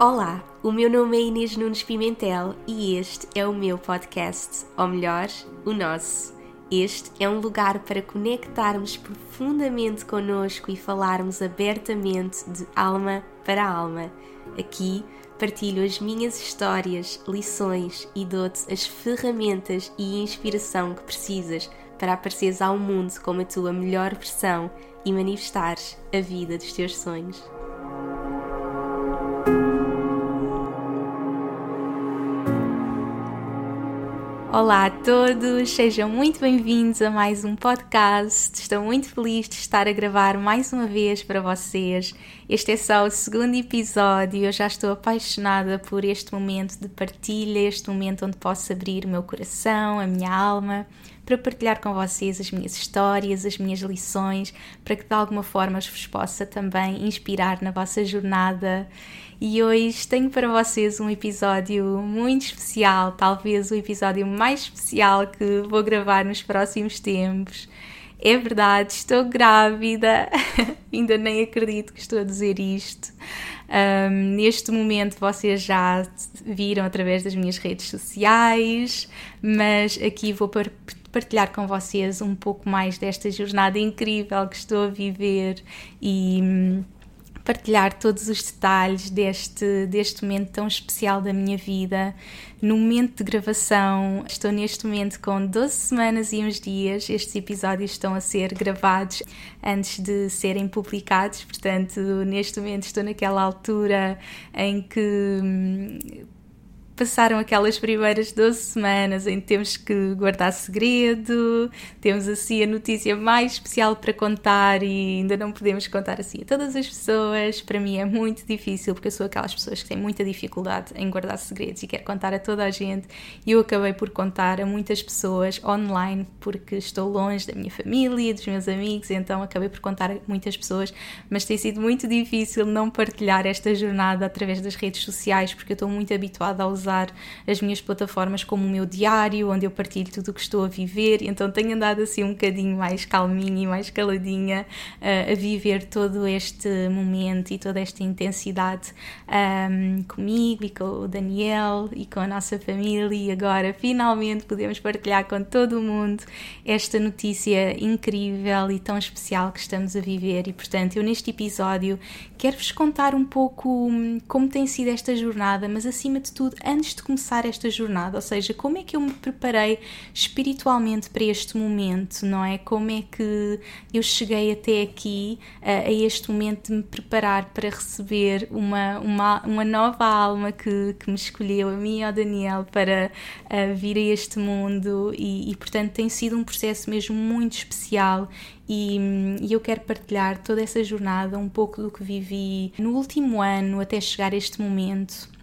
Olá, o meu nome é Inês Nunes Pimentel e este é o meu podcast, ou melhor, o nosso. Este é um lugar para conectarmos profundamente connosco e falarmos abertamente de alma para alma. Aqui partilho as minhas histórias, lições e dou-te as ferramentas e inspiração que precisas para apareceres ao mundo como a tua melhor versão e manifestares a vida dos teus sonhos. Olá a todos, sejam muito bem-vindos a mais um podcast. Estou muito feliz de estar a gravar mais uma vez para vocês. Este é só o segundo episódio. Eu já estou apaixonada por este momento de partilha, este momento onde posso abrir o meu coração, a minha alma, para partilhar com vocês as minhas histórias, as minhas lições, para que de alguma forma vos possa também inspirar na vossa jornada e hoje tenho para vocês um episódio muito especial, talvez o episódio mais especial que vou gravar nos próximos tempos. É verdade, estou grávida, ainda nem acredito que estou a dizer isto. Um, neste momento vocês já viram através das minhas redes sociais, mas aqui vou partilhar com vocês um pouco mais desta jornada incrível que estou a viver e hum, partilhar todos os detalhes deste, deste momento tão especial da minha vida. No momento de gravação, estou neste momento com 12 semanas e uns dias. Estes episódios estão a ser gravados antes de serem publicados, portanto, neste momento estou naquela altura em que hum, passaram aquelas primeiras 12 semanas em que temos que guardar segredo, temos assim a notícia mais especial para contar e ainda não podemos contar assim a todas as pessoas. Para mim é muito difícil porque eu sou aquelas pessoas que têm muita dificuldade em guardar segredos e quero contar a toda a gente. E eu acabei por contar a muitas pessoas online porque estou longe da minha família, dos meus amigos, então acabei por contar a muitas pessoas, mas tem sido muito difícil não partilhar esta jornada através das redes sociais porque eu estou muito habituada a usar usar as minhas plataformas como o meu diário, onde eu partilho tudo o que estou a viver, então tenho andado assim um bocadinho mais calminha e mais caladinha uh, a viver todo este momento e toda esta intensidade um, comigo e com o Daniel e com a nossa família. E agora finalmente podemos partilhar com todo o mundo esta notícia incrível e tão especial que estamos a viver. E portanto eu neste episódio quero-vos contar um pouco hum, como tem sido esta jornada, mas acima de tudo, antes de começar esta jornada, ou seja, como é que eu me preparei espiritualmente para este momento, não é? Como é que eu cheguei até aqui, a, a este momento de me preparar para receber uma, uma, uma nova alma que, que me escolheu, a mim e ao Daniel, para vir a este mundo. E, e, portanto, tem sido um processo mesmo muito especial. E, e, eu quero partilhar toda essa jornada, um pouco do que vivi no último ano até chegar a este momento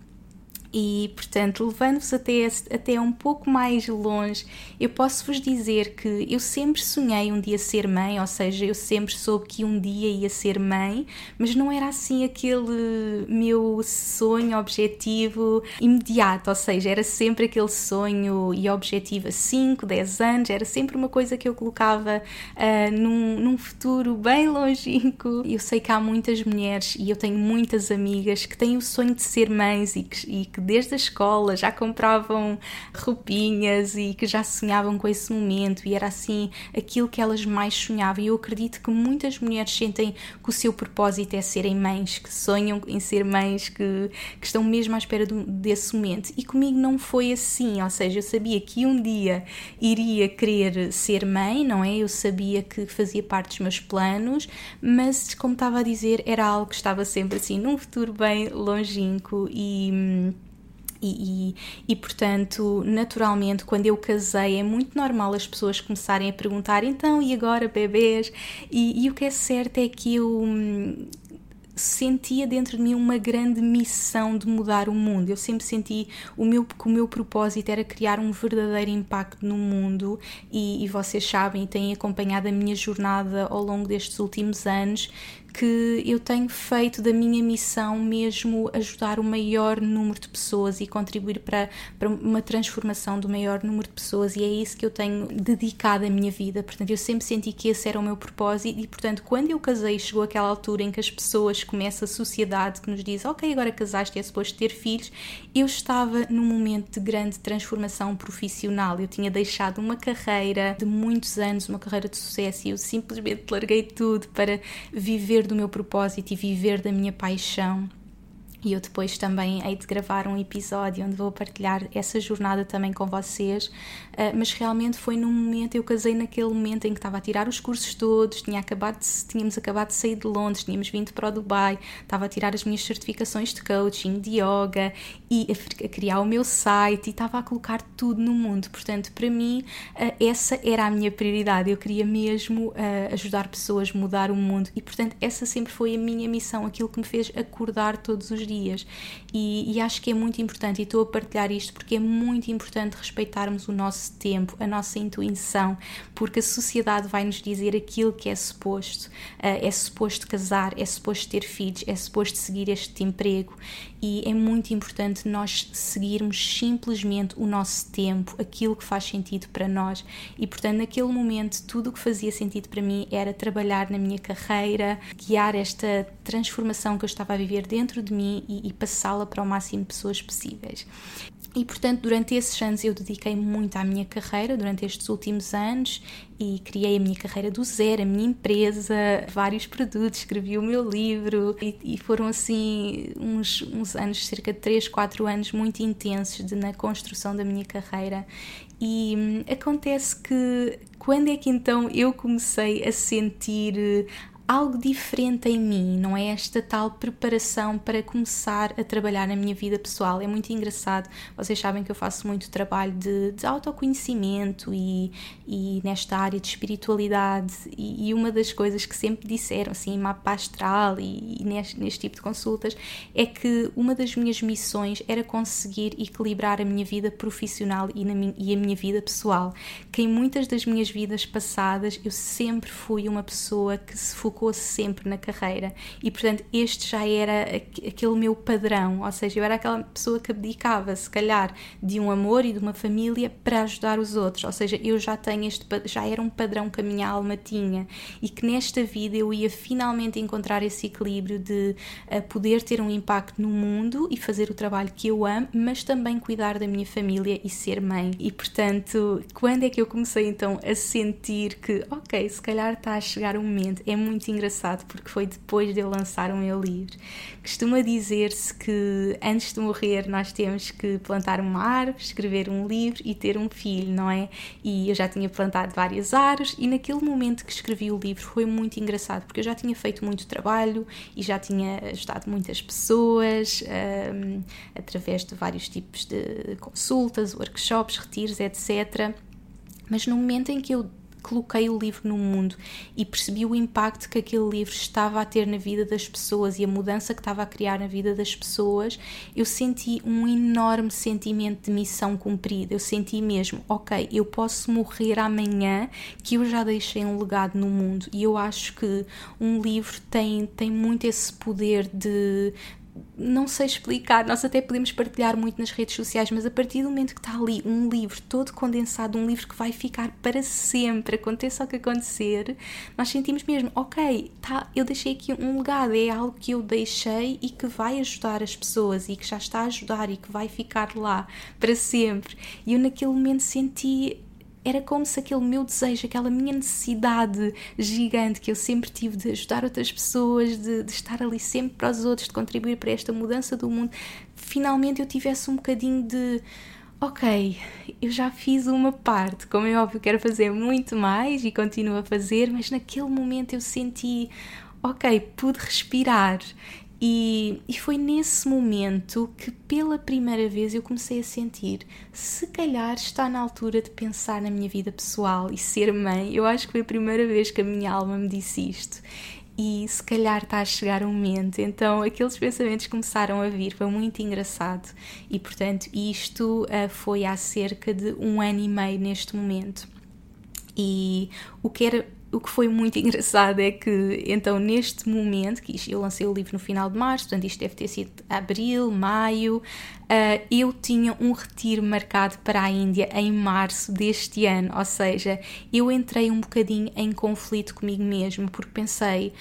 e, portanto, levando-vos até, até um pouco mais longe, eu posso vos dizer que eu sempre sonhei um dia ser mãe, ou seja, eu sempre soube que um dia ia ser mãe, mas não era assim aquele meu sonho, objetivo imediato, ou seja, era sempre aquele sonho e objetivo a 5, 10 anos, era sempre uma coisa que eu colocava uh, num, num futuro bem longínquo. Eu sei que há muitas mulheres e eu tenho muitas amigas que têm o sonho de ser mães e que, e que desde a escola já compravam roupinhas e que já sonhavam com esse momento e era assim aquilo que elas mais sonhavam. E eu acredito que muitas mulheres sentem que o seu propósito é serem mães, que sonham em ser mães, que, que estão mesmo à espera do, desse momento. E comigo não foi assim, ou seja, eu sabia que um dia iria querer ser mãe, não é? Eu sabia que fazia parte dos meus planos, mas como estava a dizer, era algo que estava sempre assim num futuro bem longínquo e hum, e, e, e, portanto, naturalmente, quando eu casei, é muito normal as pessoas começarem a perguntar: então, e agora, bebês? E, e o que é certo é que eu hum, sentia dentro de mim uma grande missão de mudar o mundo. Eu sempre senti o meu, que o meu propósito era criar um verdadeiro impacto no mundo e, e vocês sabem têm acompanhado a minha jornada ao longo destes últimos anos que eu tenho feito da minha missão mesmo ajudar o maior número de pessoas e contribuir para, para uma transformação do maior número de pessoas, e é isso que eu tenho dedicado a minha vida. Portanto, eu sempre senti que esse era o meu propósito, e portanto, quando eu casei, chegou aquela altura em que as pessoas começam a sociedade que nos diz: Ok, agora casaste, é suposto ter filhos. Eu estava num momento de grande transformação profissional. Eu tinha deixado uma carreira de muitos anos, uma carreira de sucesso, e eu simplesmente larguei tudo para viver do meu propósito e viver da minha paixão. E eu depois também hei de gravar um episódio onde vou partilhar essa jornada também com vocês. Uh, mas realmente foi num momento, eu casei naquele momento em que estava a tirar os cursos todos, tinha acabado de, tínhamos acabado de sair de Londres, tínhamos vindo para o Dubai, estava a tirar as minhas certificações de coaching, de yoga e a, a criar o meu site e estava a colocar tudo no mundo. Portanto, para mim, uh, essa era a minha prioridade. Eu queria mesmo uh, ajudar pessoas, mudar o mundo e, portanto, essa sempre foi a minha missão, aquilo que me fez acordar todos os dias. E, e, acho que é muito importante, e estou a partilhar isto porque é muito importante respeitarmos o nosso tempo, a nossa intuição, porque a sociedade vai nos dizer aquilo que é suposto. Uh, é suposto casar, é suposto ter filhos, é suposto seguir este emprego. E é muito importante nós seguirmos simplesmente o nosso tempo, aquilo que faz sentido para nós. E portanto, naquele momento, tudo o que fazia sentido para mim era trabalhar na minha carreira, guiar esta transformação que eu estava a viver dentro de mim e, e passá-la para o máximo de pessoas possíveis. E portanto, durante esses anos eu dediquei muito à minha carreira, durante estes últimos anos, e criei a minha carreira do zero, a minha empresa, vários produtos, escrevi o meu livro, e, e foram assim uns, uns anos, cerca de 3, 4 anos muito intensos de, na construção da minha carreira. E hum, acontece que quando é que então eu comecei a sentir algo diferente em mim, não é esta tal preparação para começar a trabalhar na minha vida pessoal. É muito engraçado, vocês sabem que eu faço muito trabalho de, de autoconhecimento e, e, nesta área de espiritualidade, e, e, uma das coisas que sempre disseram, assim, em mapa astral e, e neste, neste tipo de consultas, é que uma das minhas missões era conseguir equilibrar a minha vida profissional e, na, e a minha vida pessoal. Que em muitas das minhas vidas passadas eu sempre fui uma pessoa que se focou focou-se sempre na carreira. E, portanto, este já era aquele meu padrão, ou seja, eu era aquela pessoa que abdicava, se calhar, de um amor e de uma família para ajudar os outros, ou seja, eu já tenho este, já era um padrão que a minha alma tinha. E que nesta vida eu ia finalmente encontrar esse equilíbrio de uh, poder ter um impacto no mundo e fazer o trabalho que eu amo, mas também cuidar da minha família e ser mãe. E portanto, quando é que eu comecei então a sentir que, ok, se calhar está a chegar o momento, é muito muito engraçado porque foi depois de eu lançar o meu livro. Costuma dizer-se que antes de morrer nós temos que plantar uma árvore, escrever um livro e ter um filho, não é? E eu já tinha plantado várias árvores e naquele momento que escrevi o livro foi muito engraçado porque eu já tinha feito muito trabalho e já tinha ajudado muitas pessoas um, através de vários tipos de consultas, workshops, retiros, etc. Mas no momento em que eu coloquei o livro no mundo e percebi o impacto que aquele livro estava a ter na vida das pessoas e a mudança que estava a criar na vida das pessoas, eu senti um enorme sentimento de missão cumprida. Eu senti mesmo, ok, eu posso morrer amanhã que eu já deixei um legado no mundo. E eu acho que um livro tem, tem muito esse poder de, não sei explicar, nós até podemos partilhar muito nas redes sociais, mas a partir do momento que está ali um livro todo condensado, um livro que vai ficar para sempre, aconteça o que acontecer, nós sentimos mesmo, ok, tá, eu deixei aqui um legado, é algo que eu deixei e que vai ajudar as pessoas e que já está a ajudar e que vai ficar lá para sempre. E eu naquele momento senti era como se aquele meu desejo, aquela minha necessidade gigante que eu sempre tive de ajudar outras pessoas, de, de, estar ali sempre para os outros, de contribuir para esta mudança do mundo, finalmente eu tivesse um bocadinho de. Ok, eu já fiz uma parte, como é óbvio, quero fazer muito mais e continuo a fazer, mas naquele momento eu senti, ok, pude respirar e, e, foi nesse momento que, pela primeira vez, eu comecei a sentir: se calhar está na altura de pensar na minha vida pessoal e ser mãe. Eu acho que foi a primeira vez que a minha alma me disse isto. E se calhar está a chegar o um momento. Então, aqueles pensamentos começaram a vir, foi muito engraçado. E, portanto, isto uh, foi há cerca de um ano e meio neste momento. E o que era o que foi muito engraçado é que, então, neste momento, que eu lancei o livro no final de março, portanto, isto deve ter sido abril, maio, uh, eu tinha um retiro marcado para a Índia em março deste ano, ou seja, eu entrei um bocadinho em conflito comigo mesmo, porque pensei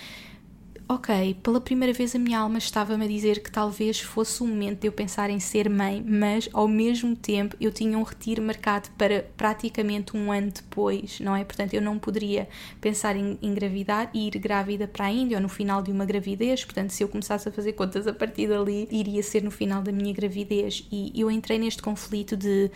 ok, pela primeira vez a minha alma estava-me a dizer que talvez fosse o momento de eu pensar em ser mãe, mas ao mesmo tempo eu tinha um retiro marcado para praticamente um ano depois, não é? Portanto, eu não poderia pensar em engravidar e ir grávida para a Índia ou no final de uma gravidez, portanto, se eu começasse a fazer contas a partir dali, iria ser no final da minha gravidez. E eu entrei neste conflito de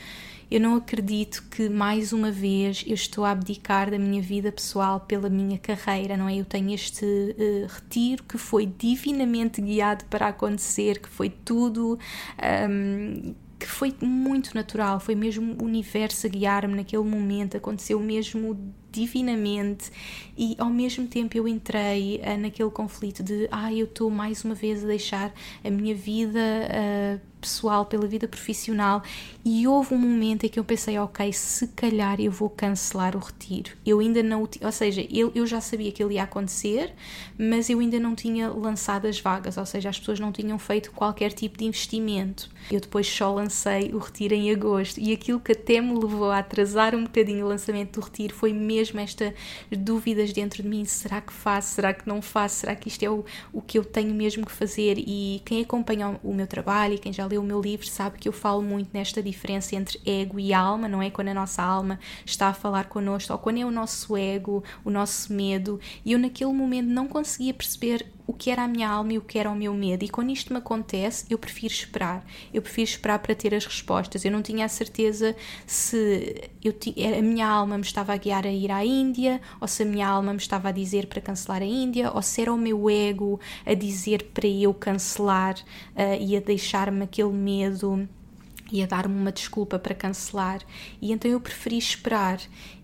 eu não acredito que mais uma vez eu estou a abdicar da minha vida pessoal pela minha carreira, não é? Eu tenho este uh, retiro que foi divinamente guiado para acontecer, que foi tudo. Um, que foi muito natural, foi mesmo o universo a guiar-me naquele momento, aconteceu mesmo divinamente e ao mesmo tempo eu entrei uh, naquele conflito de ah, eu estou mais uma vez a deixar a minha vida uh, pessoal pela vida profissional e houve um momento em que eu pensei, ok, se calhar eu vou cancelar o retiro. Eu ainda não, ou seja, eu, eu já sabia que ele ia acontecer, mas eu ainda não tinha lançado as vagas, ou seja, as pessoas não tinham feito qualquer tipo de investimento. Eu depois só lancei o retiro em agosto e aquilo que até me levou a atrasar um bocadinho o lançamento do retiro foi mesmo estas dúvidas dentro de mim: será que faço? Será que não faço? Será que isto é o, o que eu tenho mesmo que fazer? E quem acompanha o meu trabalho e quem já leu o meu livro sabe que eu falo muito nesta diferença entre ego e alma, não é? Quando a nossa alma está a falar connosco, ou quando é o nosso ego, o nosso medo, e eu naquele momento não conseguia perceber o que era a minha alma e o que era o meu medo. E quando isto me acontece, eu prefiro esperar. Eu prefiro esperar para ter as respostas. Eu não tinha a certeza se eu a minha alma me estava a guiar a ir à Índia, ou se a minha alma me estava a dizer para cancelar a Índia, ou se era o meu ego a dizer para eu cancelar uh, e a deixar-me aquele medo e a dar-me uma desculpa para cancelar. E então eu preferi esperar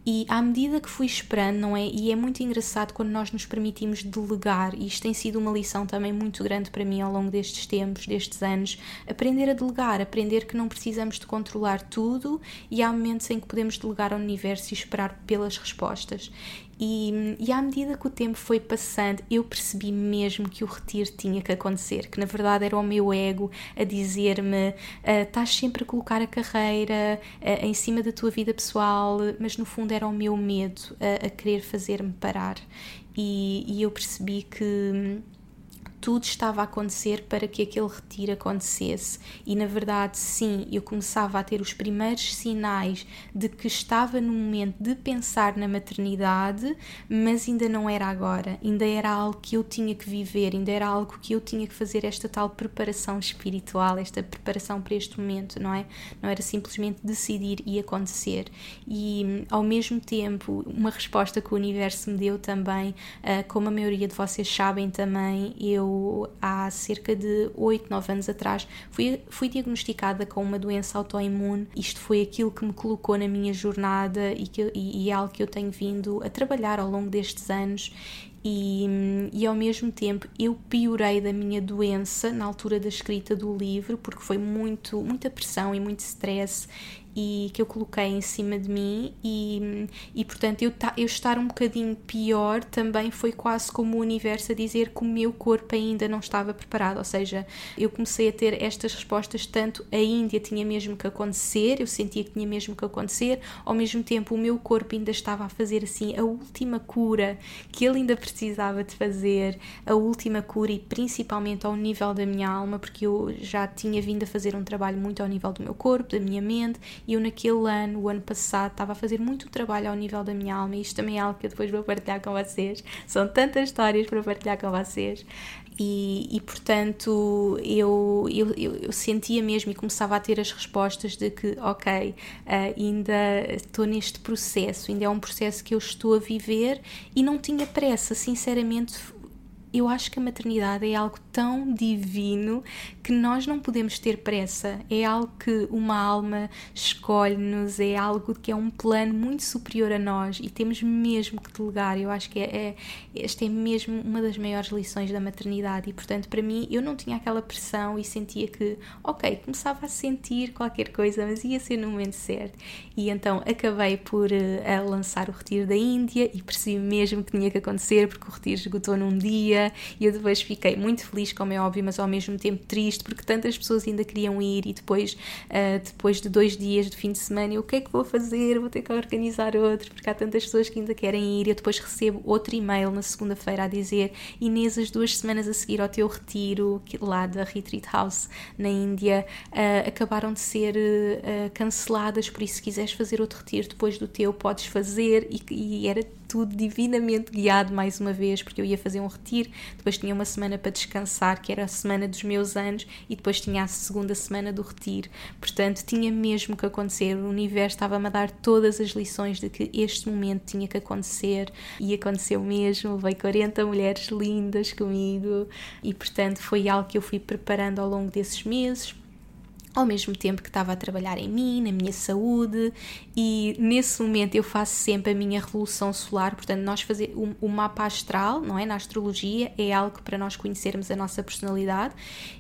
e à medida que fui esperando, não é? E é muito engraçado quando nós nos permitimos delegar, e isto tem sido uma lição também muito grande para mim ao longo destes tempos, destes anos, aprender a delegar, aprender que não precisamos de controlar tudo e há momentos em que podemos delegar ao universo e esperar pelas respostas. E, e, à medida que o tempo foi passando, eu percebi mesmo que o retiro tinha que acontecer, que na verdade era o meu ego a dizer-me: uh, estás sempre a colocar a carreira uh, em cima da tua vida pessoal, mas no fundo era o meu medo a, a querer fazer-me parar. E, e eu percebi que tudo estava a acontecer para que aquele retiro acontecesse. E na verdade, sim, eu começava a ter os primeiros sinais de que estava no momento de pensar na maternidade, mas ainda não era agora, ainda era algo que eu tinha que viver, ainda era algo que eu tinha que fazer esta tal preparação espiritual, esta preparação para este momento, não é? Não era simplesmente decidir e acontecer. E ao mesmo tempo, uma resposta que o universo me deu também, ah, como a maioria de vocês sabem também, eu há cerca de 8, 9 anos atrás, fui, fui diagnosticada com uma doença autoimune. Isto foi aquilo que me colocou na minha jornada e, que, e, e é algo que eu tenho vindo a trabalhar ao longo destes anos e, e, ao mesmo tempo eu piorei da minha doença na altura da escrita do livro porque foi muito muita pressão e muito stress e que eu coloquei em cima de mim e, e portanto eu, eu estar um bocadinho pior também foi quase como o universo a dizer que o meu corpo ainda não estava preparado, ou seja, eu comecei a ter estas respostas tanto a Índia tinha mesmo que acontecer, eu sentia que tinha mesmo que acontecer, ao mesmo tempo o meu corpo ainda estava a fazer assim a última cura que ele ainda precisava de fazer, a última cura e principalmente ao nível da minha alma, porque eu já tinha vindo a fazer um trabalho muito ao nível do meu corpo, da minha mente e eu naquele ano, o ano passado, estava a fazer muito trabalho ao nível da minha alma e isto também é algo que eu depois vou partilhar com vocês. São tantas histórias para partilhar com vocês. E, e, portanto eu, eu, eu, sentia mesmo e começava a ter as respostas de que, ok, uh, ainda estou neste processo, ainda é um processo que eu estou a viver e não tinha pressa, sinceramente eu acho que a maternidade é algo tão divino que nós não podemos ter pressa. É algo que uma alma escolhe-nos, é algo que é um plano muito superior a nós e temos mesmo que delegar. Eu acho que é, é, esta é mesmo uma das maiores lições da maternidade e, portanto, para mim, eu não tinha aquela pressão e sentia que, ok, começava a sentir qualquer coisa, mas ia ser no momento certo. E então acabei por uh, lançar o retiro da Índia e percebi mesmo que tinha que acontecer porque o retiro esgotou num dia e eu depois fiquei muito feliz, como é óbvio, mas ao mesmo tempo triste porque tantas pessoas ainda queriam ir e depois, uh, depois de dois dias de fim de semana, eu, o que é que vou fazer? Vou ter que organizar outro porque há tantas pessoas que ainda querem ir. Eu depois recebo outro e-mail na segunda-feira a dizer Inês, as duas semanas a seguir ao teu retiro lá da Retreat House na Índia uh, acabaram de ser uh, canceladas, por isso se quiseres fazer outro retiro depois do teu, podes fazer e, e era tudo divinamente guiado mais uma vez, porque eu ia fazer um retiro, depois tinha uma semana para descansar, que era a semana dos meus anos, e depois tinha a segunda semana do retiro. Portanto, tinha mesmo que acontecer. O universo estava-me a dar todas as lições de que este momento tinha que acontecer, e aconteceu mesmo. Veio 40 mulheres lindas comigo, e portanto foi algo que eu fui preparando ao longo desses meses ao mesmo tempo que estava a trabalhar em mim, na minha saúde, e nesse momento eu faço sempre a minha revolução solar, portanto, nós fazer o, mapa astral, não é? Na astrologia, é algo para nós conhecermos a nossa personalidade,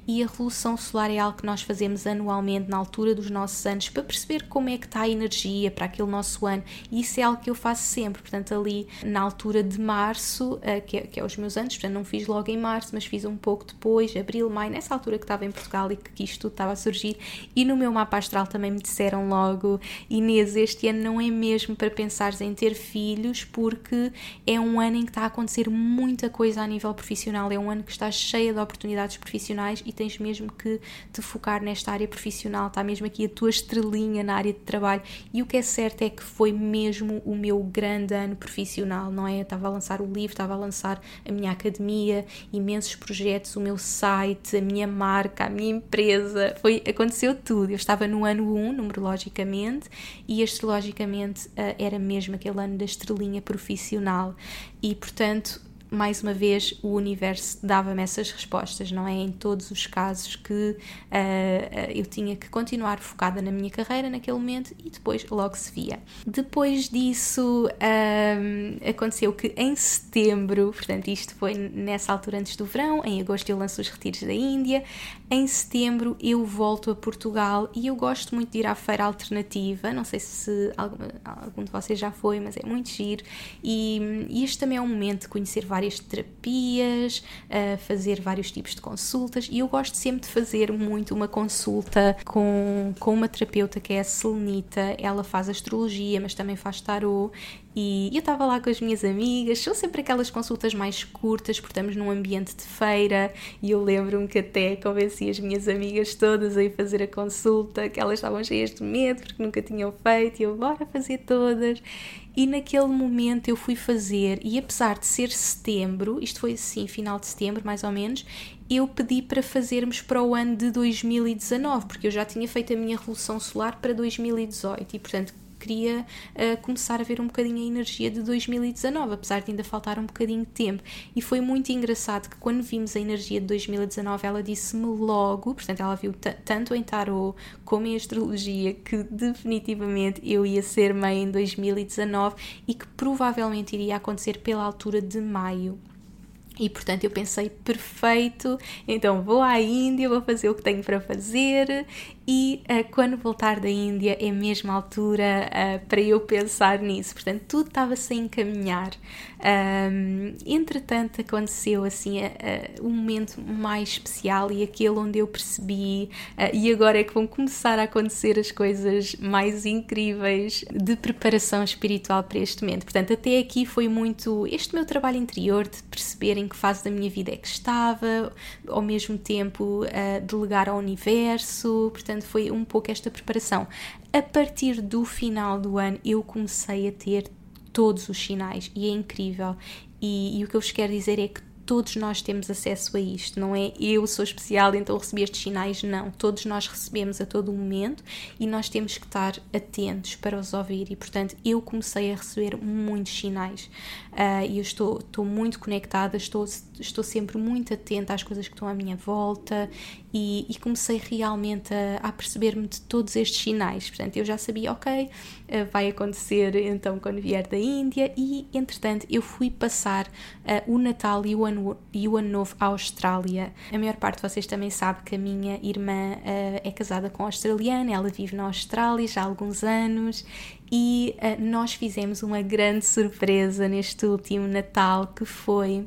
e a revolução solar é algo que nós fazemos anualmente na altura dos nossos anos para perceber como é que está a energia para aquele nosso ano, e isso é algo que eu faço sempre, portanto, ali na altura de março, uh, que, é, que é os meus anos, portanto, não fiz logo em março, mas fiz um pouco depois, abril, maio, nessa altura que estava em Portugal e que isto tudo estava a surgir e no meu mapa astral também me disseram logo: Inês, este ano não é mesmo para pensares em ter filhos, porque é um ano em que está a acontecer muita coisa a nível profissional, é um ano que está cheia de oportunidades profissionais e tens mesmo que te focar nesta área profissional, está mesmo aqui a tua estrelinha na área de trabalho. E o que é certo é que foi mesmo o meu grande ano profissional, não é? Eu estava a lançar o livro, estava a lançar a minha academia, imensos projetos, o meu site, a minha marca, a minha empresa, foi aconteceu tudo. Eu estava no ano 1, numerologicamente, e astrologicamente uh, era mesmo aquele ano da estrelinha profissional. E, portanto, mais uma vez o universo dava-me essas respostas, não é? Em todos os casos que uh, eu tinha que continuar focada na minha carreira naquele momento e depois logo se via. Depois disso um, aconteceu que em setembro, portanto, isto foi nessa altura antes do verão, em agosto eu lanço os retiros da Índia, em setembro eu volto a Portugal e eu gosto muito de ir à feira alternativa, não sei se algum, algum de vocês já foi, mas é muito giro e, e este também é um momento de conhecer várias várias terapias, a fazer vários tipos de consultas. E eu gosto sempre de fazer muito uma consulta com, com uma terapeuta que é a Selenita. Ela faz astrologia, mas também faz tarot e eu estava lá com as minhas amigas, são sempre aquelas consultas mais curtas, porque estamos num ambiente de feira, e eu lembro-me que até convenci as minhas amigas todas a ir fazer a consulta, que elas estavam cheias de medo porque nunca tinham feito, e eu, bora fazer todas. E naquele momento eu fui fazer, e apesar de ser setembro, isto foi assim, final de setembro mais ou menos, eu pedi para fazermos para o ano de 2019, porque eu já tinha feito a minha revolução solar para 2018 e, portanto, queria uh, começar a ver um bocadinho a energia de 2019, apesar de ainda faltar um bocadinho de tempo. E foi muito engraçado que quando vimos a energia de 2019, ela disse-me logo, portanto, ela viu tanto em tarot como em astrologia que definitivamente eu ia ser mãe em 2019 e que provavelmente iria acontecer pela altura de maio. E portanto eu pensei, perfeito, então vou à Índia, vou fazer o que tenho para fazer e uh, quando voltar da Índia é a altura uh, para eu pensar nisso. Portanto, tudo estava-se a encaminhar. Um, entretanto, aconteceu assim uh, um momento mais especial e aquele onde eu percebi, e agora é que vão começar a acontecer as coisas mais incríveis de preparação espiritual para este momento. Portanto, até aqui foi muito este meu trabalho interior de perceber em que fase da minha vida é que estava, ao mesmo tempo delegar ao universo. Portanto, portanto foi um pouco esta preparação. A partir do final do ano eu comecei a ter todos os sinais e é incrível. E, e o que eu vos quero dizer é que todos nós temos acesso a isto, não é eu sou especial, então recebi estes sinais, não. Todos nós recebemos a todo momento e nós temos que estar atentos para os ouvir e, portanto, eu comecei a receber muitos sinais uh, e eu estou, estou muito conectada, estou, estou sempre muito atenta às coisas que estão à minha volta e, e comecei realmente a, a perceber-me de todos estes sinais. Portanto, eu já sabia, ok, uh, vai acontecer então quando vier da Índia e, entretanto, eu fui passar uh, o Natal e o, ano, e o Ano Novo à Austrália. A maior parte de vocês também sabe que a minha irmã uh, é casada com um australiana, ela vive na Austrália já há alguns anos e uh, nós fizemos uma grande surpresa neste último Natal que foi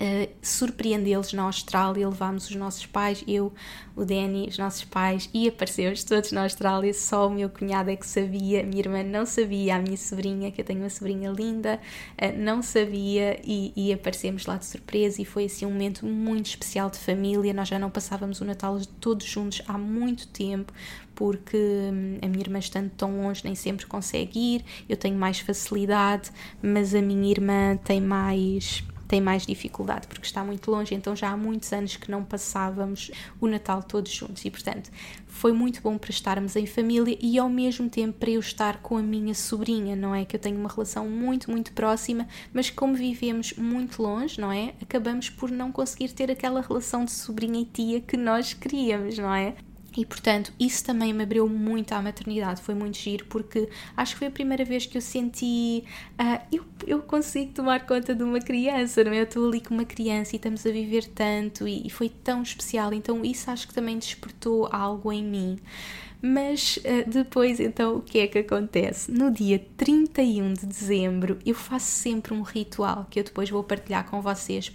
uh, surpreendê-los na Austrália. Levámos os nossos pais, eu, o Danny, os nossos pais, e aparecemos todos na Austrália. Só o meu cunhado é que sabia, a minha irmã não sabia, a minha sobrinha, que eu tenho uma sobrinha linda, uh, não sabia, e, e aparecemos lá de surpresa. E foi assim um momento muito especial de família. Nós já não passávamos o Natal todos juntos há muito tempo, porque hum, a minha irmã estando tão longe nem sempre consegue ir, eu tenho mais facilidade, mas a minha irmã tem mais tem mais dificuldade porque está muito longe, então já há muitos anos que não passávamos o Natal todos juntos e, portanto, foi muito bom para estarmos em família e ao mesmo tempo para eu estar com a minha sobrinha, não é? Que eu tenho uma relação muito, muito próxima, mas como vivemos muito longe, não é? Acabamos por não conseguir ter aquela relação de sobrinha e tia que nós queríamos, não é? E portanto, isso também me abriu muito à maternidade, foi muito giro, porque acho que foi a primeira vez que eu senti uh, eu, eu consigo tomar conta de uma criança, não é? Eu estou ali com uma criança e estamos a viver tanto e, e foi tão especial, então isso acho que também despertou algo em mim. Mas uh, depois, então, o que é que acontece? No dia 31 de dezembro, eu faço sempre um ritual que eu depois vou partilhar com vocês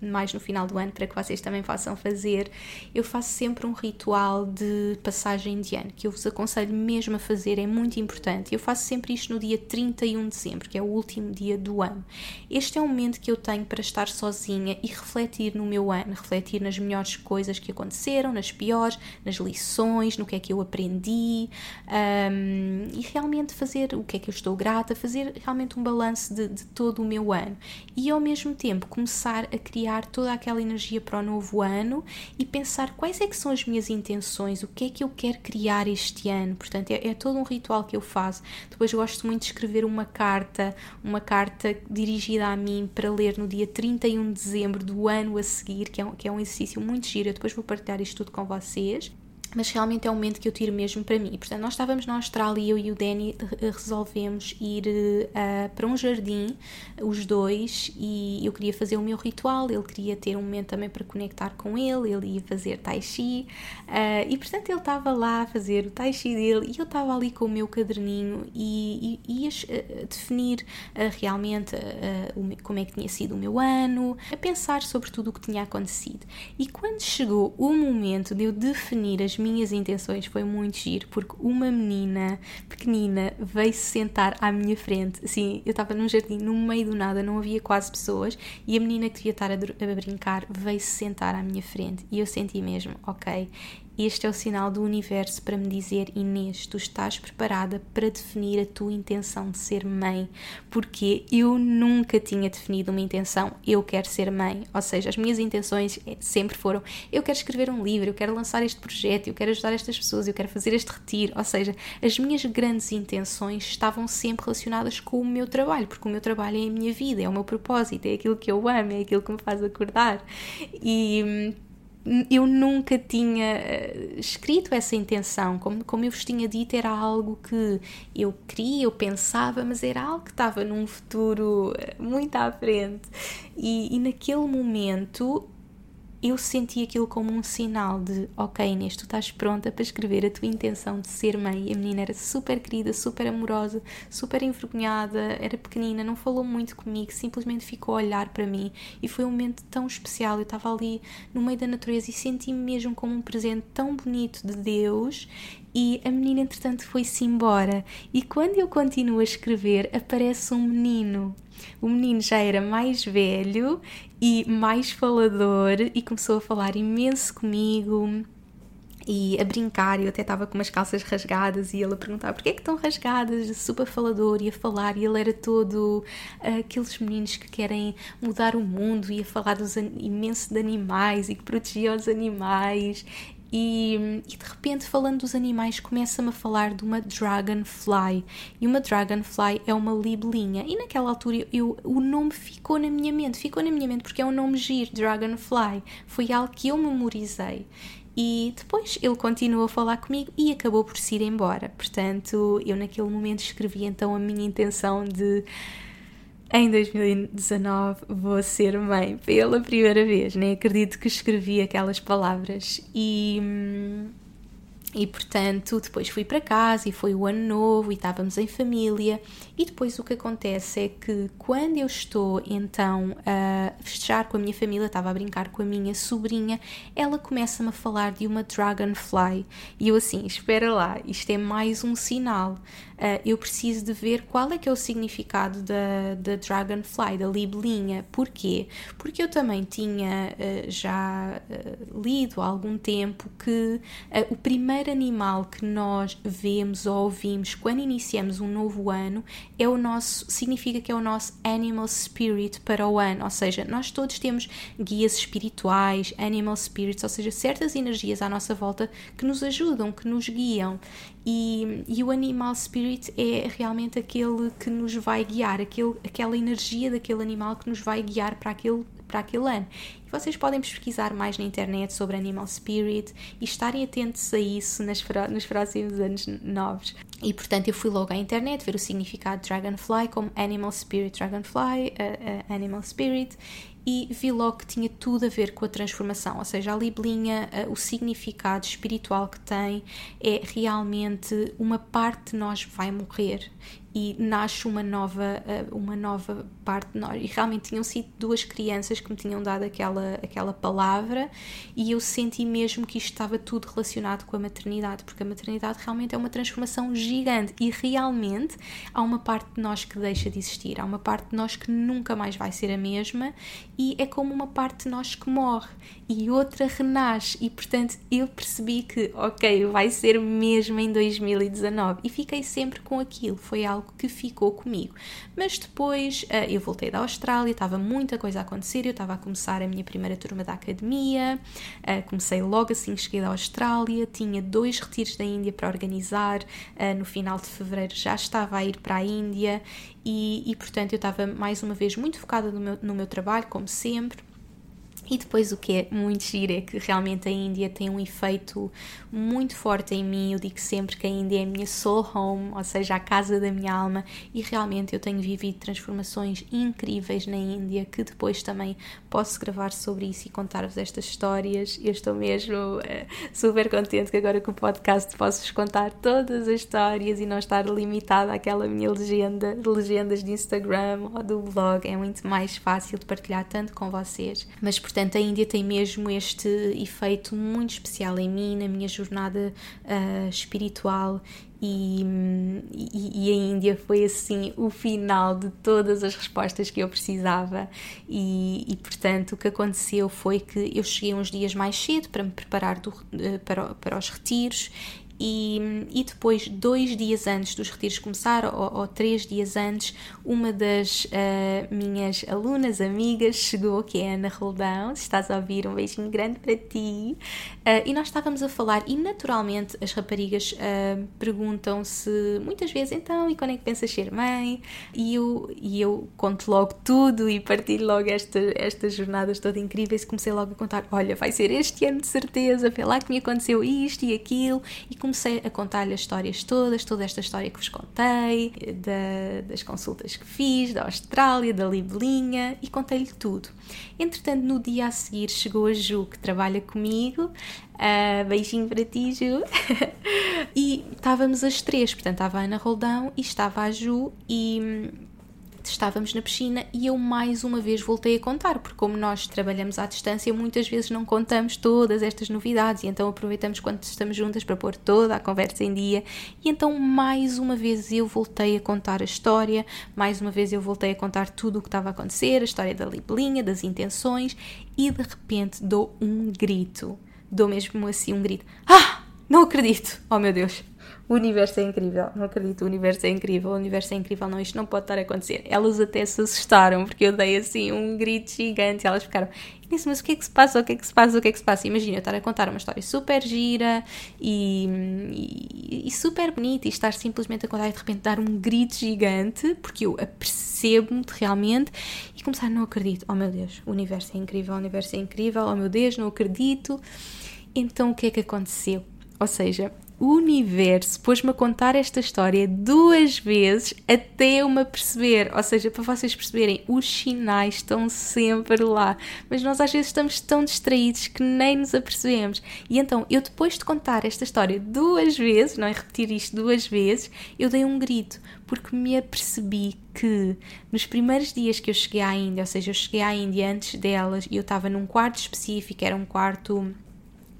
mais no final do ano para que vocês também possam fazer, eu faço sempre um ritual de passagem de ano que eu vos aconselho mesmo a fazer, é muito importante. Eu faço sempre isto no dia 31 de dezembro, que é o último dia do ano. Este é um momento que eu tenho para estar sozinha e refletir no meu ano, refletir nas melhores coisas que aconteceram, nas piores, nas lições, no que é que eu aprendi um, e realmente fazer o que é que eu estou grata, fazer realmente um balanço de, de todo o meu ano e ao mesmo tempo começar a criar toda aquela energia para o novo ano e pensar quais é que são as minhas intenções, o que é que eu quero criar este ano. Portanto, é, é todo um ritual que eu faço. Depois gosto muito de escrever uma carta, uma carta dirigida a mim para ler no dia 31 de dezembro do ano a seguir, que é um, que é um exercício muito giro. Eu depois vou partilhar isto tudo com vocês mas realmente é um momento que eu tiro mesmo para mim. Portanto, nós estávamos na Austrália, eu e o Danny resolvemos ir uh, para um jardim, os dois, e eu queria fazer o meu ritual, ele queria ter um momento também para conectar com ele, ele ia fazer tai chi, uh, e portanto ele estava lá a fazer o tai chi dele, e eu estava ali com o meu caderninho e, e ia uh, definir realmente como é que tinha sido o meu ano, a pensar sobre tudo o que tinha acontecido. E quando chegou o momento de eu definir as minhas intenções foi muito giro, porque uma menina pequenina veio se sentar à minha frente. Assim, eu estava num jardim, no meio do nada, não havia quase pessoas, e a menina que devia estar a, a brincar veio se sentar à minha frente. E eu senti mesmo, ok, este é o sinal do universo para me dizer: Inês, tu estás preparada para definir a tua intenção de ser mãe, porque eu nunca tinha definido uma intenção, eu quero ser mãe. Ou seja, as minhas intenções eh, sempre foram: eu quero escrever um livro, eu quero lançar este projeto, eu quero ajudar estas pessoas, eu quero fazer este retiro. Ou seja, as minhas grandes intenções estavam sempre relacionadas com o meu trabalho, porque o meu trabalho é a minha vida, é o meu propósito, é aquilo que eu amo, é aquilo que me faz acordar. E hum, eu nunca tinha eh, escrito essa intenção, como, como eu vos tinha dito, era algo que eu queria, eu pensava, mas era algo que estava num futuro eh, muito à frente. E, e naquele momento eu senti aquilo como um sinal de ok Inês, tu estás pronta para escrever a tua intenção de ser mãe. A menina era super querida, super amorosa, super envergonhada, era pequenina, não falou muito comigo, simplesmente ficou a olhar para mim e foi um momento tão especial. Eu estava ali no meio da natureza e senti-me mesmo como um presente tão bonito de Deus e a menina entretanto foi-se embora e quando eu continuo a escrever aparece um menino o menino já era mais velho e mais falador e começou a falar imenso comigo e a brincar, eu até estava com umas calças rasgadas e ele a perguntar porquê é que estão rasgadas, super falador, e a falar, e ele era todo uh, aqueles meninos que querem mudar o mundo, e a falar dos imenso de animais e que protegiam os animais. E, e, de repente, falando dos animais, começa-me a falar de uma dragonfly. E uma dragonfly é uma libelinha. E naquela altura eu, o nome ficou na minha mente, ficou na minha mente porque é um nome giro, dragonfly. Foi algo que eu memorizei. E depois ele continuou a falar comigo e acabou por se ir embora. Portanto, eu naquele momento escrevi então a minha intenção de em 2019 vou ser mãe pela primeira vez. Nem acredito que escrevi aquelas palavras e. E portanto, depois fui para casa e foi o ano novo e estávamos em família. E depois o que acontece é que quando eu estou então a festejar com a minha família, estava a brincar com a minha sobrinha, ela começa-me a falar de uma dragonfly. E eu assim, espera lá, isto é mais um sinal. Uh, eu preciso de ver qual é que é o significado da, da dragonfly, da libelinha. Porquê? Porque eu também tinha uh, já uh, lido há algum tempo que o primeiro primeiro animal que nós vemos ou ouvimos quando iniciamos um novo ano é o nosso, significa que é o nosso animal spirit para o ano, ou seja, nós todos temos guias espirituais, animal spirits, ou seja, certas energias à nossa volta que nos ajudam, que nos guiam. E, e o animal spirit é realmente aquele que nos vai guiar, aquele, aquela energia daquele animal que nos vai guiar para aquele para aquele ano. E vocês podem pesquisar mais na internet sobre Animal Spirit e estarem atentos a isso nas, nos próximos anos novos. E portanto eu fui logo à internet ver o significado Dragonfly como Animal Spirit Dragonfly, uh, uh, Animal Spirit e vi logo que tinha tudo a ver com a transformação, ou seja, a libelinha, uh, o significado espiritual que tem é realmente uma parte de nós vai morrer e nasce uma nova, eh, uma nova parte de nós. E realmente tinham sido duas crianças que me tinham dado aquela, aquela palavra e eu senti mesmo que isto estava tudo relacionado com a maternidade, porque a maternidade realmente é uma transformação gigante e realmente há uma parte de nós que deixa de existir, há uma parte de nós que nunca mais vai ser a mesma e é como uma parte de nós que morre e outra renasce e portanto eu percebi que ok, vai ser mesmo em 2019 e fiquei sempre com aquilo, foi algo que ficou comigo. Mas depois uh, eu voltei da Austrália, estava muita coisa a acontecer, eu estava a começar a minha primeira turma da academia, uh, comecei logo assim que cheguei da Austrália, tinha dois retiros da Índia para organizar, uh, no final de fevereiro já estava a ir para a Índia e, e portanto eu estava mais uma vez muito focada no meu, no meu trabalho, como sempre e depois o que é muito giro é que realmente a Índia tem um efeito muito forte em mim. Eu digo sempre que a Índia é a minha soul home, ou seja, a casa da minha alma, e realmente eu tenho vivido transformações incríveis na Índia que depois também posso gravar sobre isso e contar-vos estas histórias. Eu estou mesmo uh, super contente que agora com o podcast posso-vos contar todas as histórias e não estar limitada àquela minha legenda, legendas de Instagram ou do blog. É muito mais fácil de partilhar tanto com vocês. Mas, a Índia tem mesmo este efeito muito especial em mim, na minha jornada uh, espiritual. E, e, e, a Índia foi assim o final de todas as respostas que eu precisava e, e, portanto o que aconteceu foi que eu cheguei uns dias mais cedo para me preparar do, para, para os retiros e, e, depois, dois dias antes dos retiros começar, ou, ou três dias antes, uma das uh, minhas alunas, amigas, chegou, que é a Ana Roldão. Se estás a ouvir, um beijinho grande para ti. Uh, e nós estávamos a falar, e naturalmente as raparigas uh, perguntam-se muitas vezes, então, e quando é que pensas ser mãe? E eu, e eu conto logo tudo e partilho logo esta, estas jornadas todas incríveis. Comecei logo a contar: olha, vai ser este ano de certeza, foi lá que me aconteceu isto e aquilo. E comecei a contar-lhe as histórias todas, toda esta história que vos contei, da, das consultas que fiz, da Austrália, da Libelinha e contei-lhe tudo. Entretanto, no dia a seguir chegou a Ju, que trabalha comigo. Uh, beijinho para ti, Ju. e estávamos as três, portanto, estava a Ana Roldão e estava a Ju e estávamos na piscina e eu mais uma vez voltei a contar, porque como nós trabalhamos à distância, muitas vezes não contamos todas estas novidades e então aproveitamos quando estamos juntas para pôr toda a conversa em dia. E então mais uma vez eu voltei a contar a história, mais uma vez eu voltei a contar tudo o que estava a acontecer, a história da libelinha, das intenções e de repente dou um grito dou mesmo assim um grito. Ah! Não acredito! Oh meu Deus! O universo é incrível, não acredito, o universo é incrível, o universo é incrível, não, isto não pode estar a acontecer. Elas até se assustaram porque eu dei assim um grito gigante elas ficaram, disse, mas o que é que se passa, o que é que se passa, o que é que se passa? Imagina eu estar a contar uma história super gira e, e, e super bonita e estar simplesmente a contar e de repente dar um grito gigante porque eu apercebo-me realmente e começar, não acredito, oh meu Deus, o universo é incrível, o universo é incrível, oh meu Deus, não acredito. Então o que é que aconteceu? Ou seja, universo pôs-me a contar esta história duas vezes até eu me perceber. Ou seja, para vocês perceberem, os sinais estão sempre lá. Mas nós às vezes estamos tão distraídos que nem nos apercebemos. E então, eu depois de contar esta história duas vezes, não é repetir isto duas vezes, eu dei um grito. Porque me apercebi que nos primeiros dias que eu cheguei à Índia, ou seja, eu cheguei à Índia antes delas e eu estava num quarto específico, era um quarto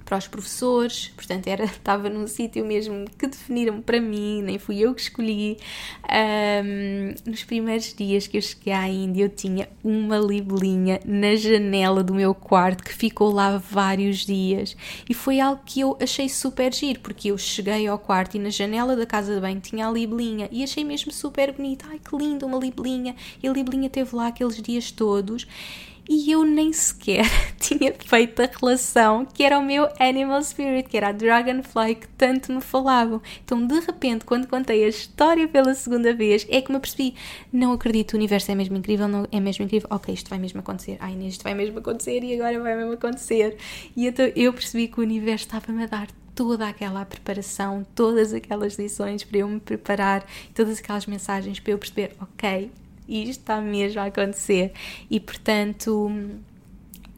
para os professores, portanto era, estava num sítio mesmo que definiram para mim, nem fui eu que escolhi. Um, nos primeiros dias que eu cheguei à Índia, eu tinha uma libelinha na janela do meu quarto que ficou lá vários dias e foi algo que eu achei super giro, porque eu cheguei ao quarto e na janela da casa de banho tinha a libelinha e achei mesmo super bonito. Ai que lindo, uma libelinha! E a libelinha teve lá aqueles dias todos e eu nem sequer tinha feito a relação que era o meu animal spirit, que era a dragonfly que tanto me falavam. Então, de repente, quando contei a história pela segunda vez, é que me apercebi: não acredito, o universo é mesmo incrível, não é mesmo incrível. Ok, isto vai mesmo acontecer. Ai, isto vai mesmo acontecer e agora vai mesmo acontecer. E então eu percebi que o universo estava-me a dar toda aquela preparação, todas aquelas lições para eu me preparar, todas aquelas mensagens para eu perceber, ok, isto está mesmo a acontecer. E portanto,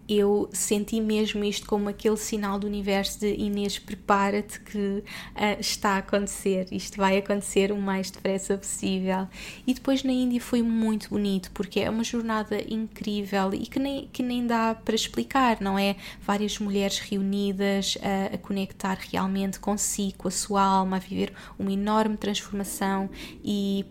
eu senti mesmo isto como aquele sinal do universo de Inês, prepara-te que uh, está a acontecer, isto vai acontecer o mais depressa possível. E depois na Índia foi muito bonito, porque é uma jornada incrível e que nem, que nem dá para explicar, não é? Várias mulheres reunidas uh, a conectar realmente consigo, com a sua alma, a viver uma enorme transformação e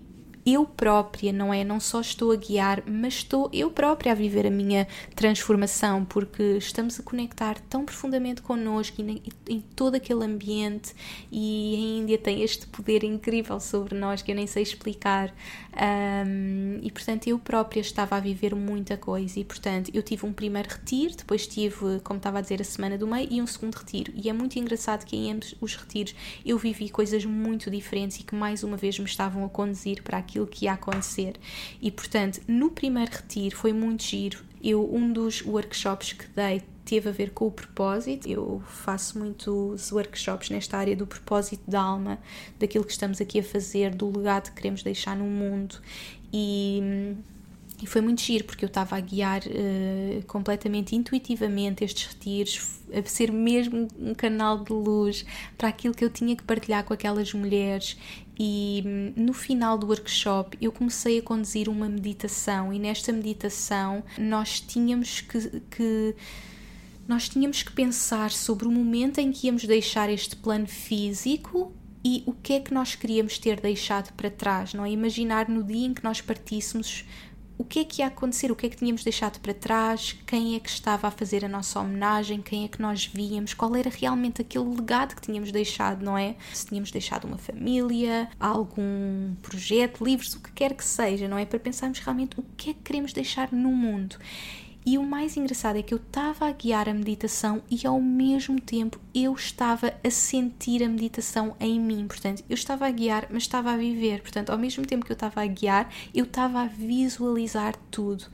eu própria, não é? Não só estou a guiar, mas estou eu própria a viver a minha transformação, porque estamos a conectar tão profundamente connosco e em todo aquele ambiente, e a Índia tem este poder incrível sobre nós que eu nem sei explicar. Um, e portanto, eu própria estava a viver muita coisa, e portanto, eu tive um primeiro retiro, depois tive, como estava a dizer, a semana do meio, e um segundo retiro. E é muito engraçado que em ambos os retiros eu vivi coisas muito diferentes e que mais uma vez me estavam a conduzir para aquilo que ia acontecer. E portanto, no primeiro retiro foi muito giro. Eu, um dos workshops que dei teve a ver com o propósito. Eu faço muitos workshops nesta área do propósito da alma, daquilo que estamos aqui a fazer, do legado que queremos deixar no mundo. E e foi muito giro porque eu estava a guiar uh, completamente intuitivamente estes retiros, a ser mesmo um canal de luz para aquilo que eu tinha que partilhar com aquelas mulheres. E no final do workshop eu comecei a conduzir uma meditação, e nesta meditação nós tínhamos que, que nós tínhamos que pensar sobre o momento em que íamos deixar este plano físico e o que é que nós queríamos ter deixado para trás, não é? Imaginar no dia em que nós partíssemos o que é que ia acontecer, o que é que tínhamos deixado para trás, quem é que estava a fazer a nossa homenagem, quem é que nós víamos, qual era realmente aquele legado que tínhamos deixado, não é? Se tínhamos deixado uma família, algum projeto, livros, o que quer que seja, não é? Para pensarmos realmente o que é que queremos deixar no mundo. E o mais engraçado é que eu estava a guiar a meditação e ao mesmo tempo eu estava a sentir a meditação em mim. Portanto, eu estava a guiar, mas estava a viver. Portanto, ao mesmo tempo que eu estava a guiar, eu estava a visualizar tudo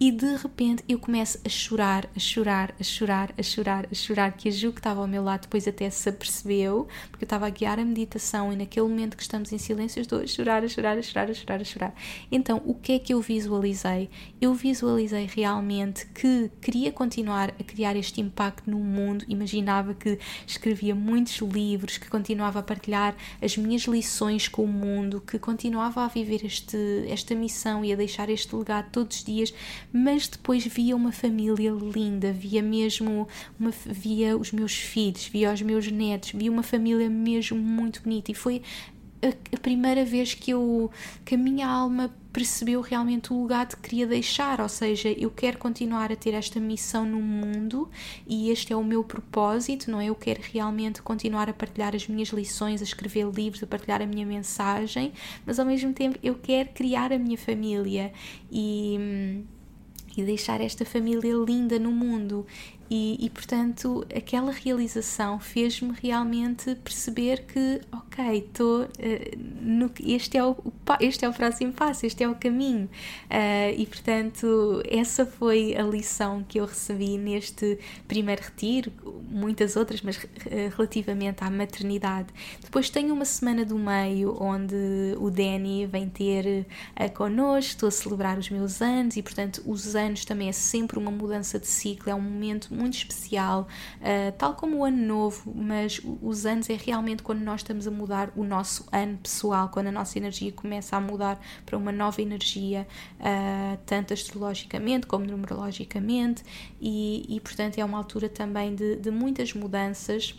e de repente eu começo a chorar, a chorar, a chorar, a chorar, a chorar, que a Ju que estava ao meu lado depois até se apercebeu, porque eu estava a guiar a meditação e naquele momento que estamos em silêncio estou a chorar, a chorar, a chorar, a chorar, a chorar. Então, o que é que eu visualizei? Eu visualizei realmente que queria continuar a criar este impacto no mundo, imaginava que escrevia muitos livros, que continuava a partilhar as minhas lições com o mundo, que continuava a viver este, esta missão e a deixar este legado todos os dias, mas depois via uma família linda, via mesmo uma, via os meus filhos, via os meus netos, via uma família mesmo muito bonita. E foi a, a, primeira vez que eu que a minha alma percebeu realmente o legado que queria deixar, ou seja, eu quero continuar a ter esta missão no mundo e este é o meu propósito, não é? Eu quero realmente continuar a partilhar as minhas lições, a escrever livros, a partilhar a minha mensagem, mas ao mesmo tempo eu quero criar a minha família. E e deixar esta família linda no mundo. E, e portanto, aquela realização fez-me realmente perceber que, ok, estou. Uh, este, é o, este é o próximo passo, este é o caminho. Uh, e portanto, essa foi a lição que eu recebi neste primeiro retiro, muitas outras, mas uh, relativamente à maternidade. Depois tenho uma semana do meio onde o Danny vem ter uh, connosco, estou a celebrar os meus anos e, portanto, os anos também é sempre uma mudança de ciclo, é um momento muito especial, uh, tal como o ano novo, mas os anos é realmente quando nós estamos a mudar o nosso ano pessoal, quando a nossa energia começa a mudar para uma nova energia, uh, tanto astrologicamente como numerologicamente, e, e portanto é uma altura também de, de muitas mudanças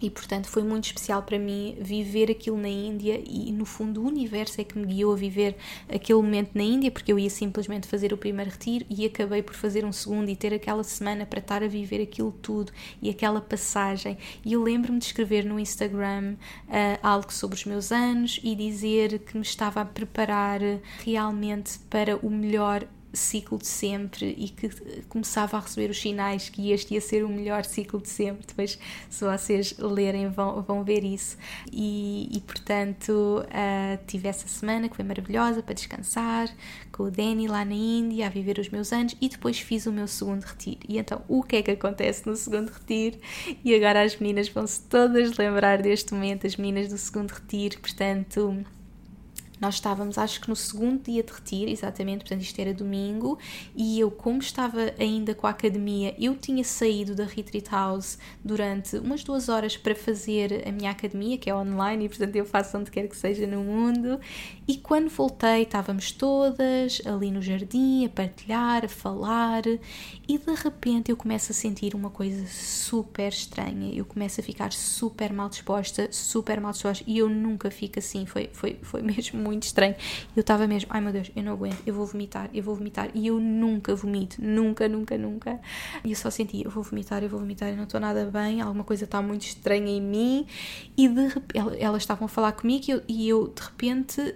e portanto foi muito especial para mim viver aquilo na Índia e no fundo o universo é que me guiou a viver aquele momento na Índia porque eu ia simplesmente fazer o primeiro retiro e acabei por fazer um segundo e ter aquela semana para estar a viver aquilo tudo e aquela passagem. E eu lembro-me de escrever no Instagram uh, algo sobre os meus anos e dizer que me estava a preparar realmente para o melhor ciclo de sempre e que começava a receber os sinais que este ia ser o melhor ciclo de sempre. Depois, se vocês lerem, vão, vão ver isso. E, e portanto, uh, tive essa semana que foi maravilhosa para descansar com o Danny lá na Índia, a viver os meus anos e depois fiz o meu segundo retiro. E então, o que é que acontece no segundo retiro? E agora as meninas vão-se todas lembrar deste momento, as meninas do segundo retiro, portanto nós estávamos, acho que no segundo dia de retiro, exatamente, portanto isto era domingo, e eu, como estava ainda com a academia, eu tinha saído da Retreat House durante umas duas horas para fazer a minha academia, que é online, e portanto eu faço onde quer que seja no mundo, e quando voltei estávamos todas ali no jardim a partilhar, a falar, e de repente eu começo a sentir uma coisa super estranha, eu começo a ficar super mal disposta, super mal disposta, e eu nunca fico assim, foi, foi, foi mesmo muito estranho. Eu estava mesmo, ai meu Deus, eu não aguento, eu vou vomitar, eu vou vomitar. E eu nunca vomito, nunca, nunca, nunca. E eu só senti, eu vou vomitar, eu vou vomitar, eu não estou nada bem, alguma coisa está muito estranha em mim. E de repente, elas estavam a falar comigo e eu, e eu de repente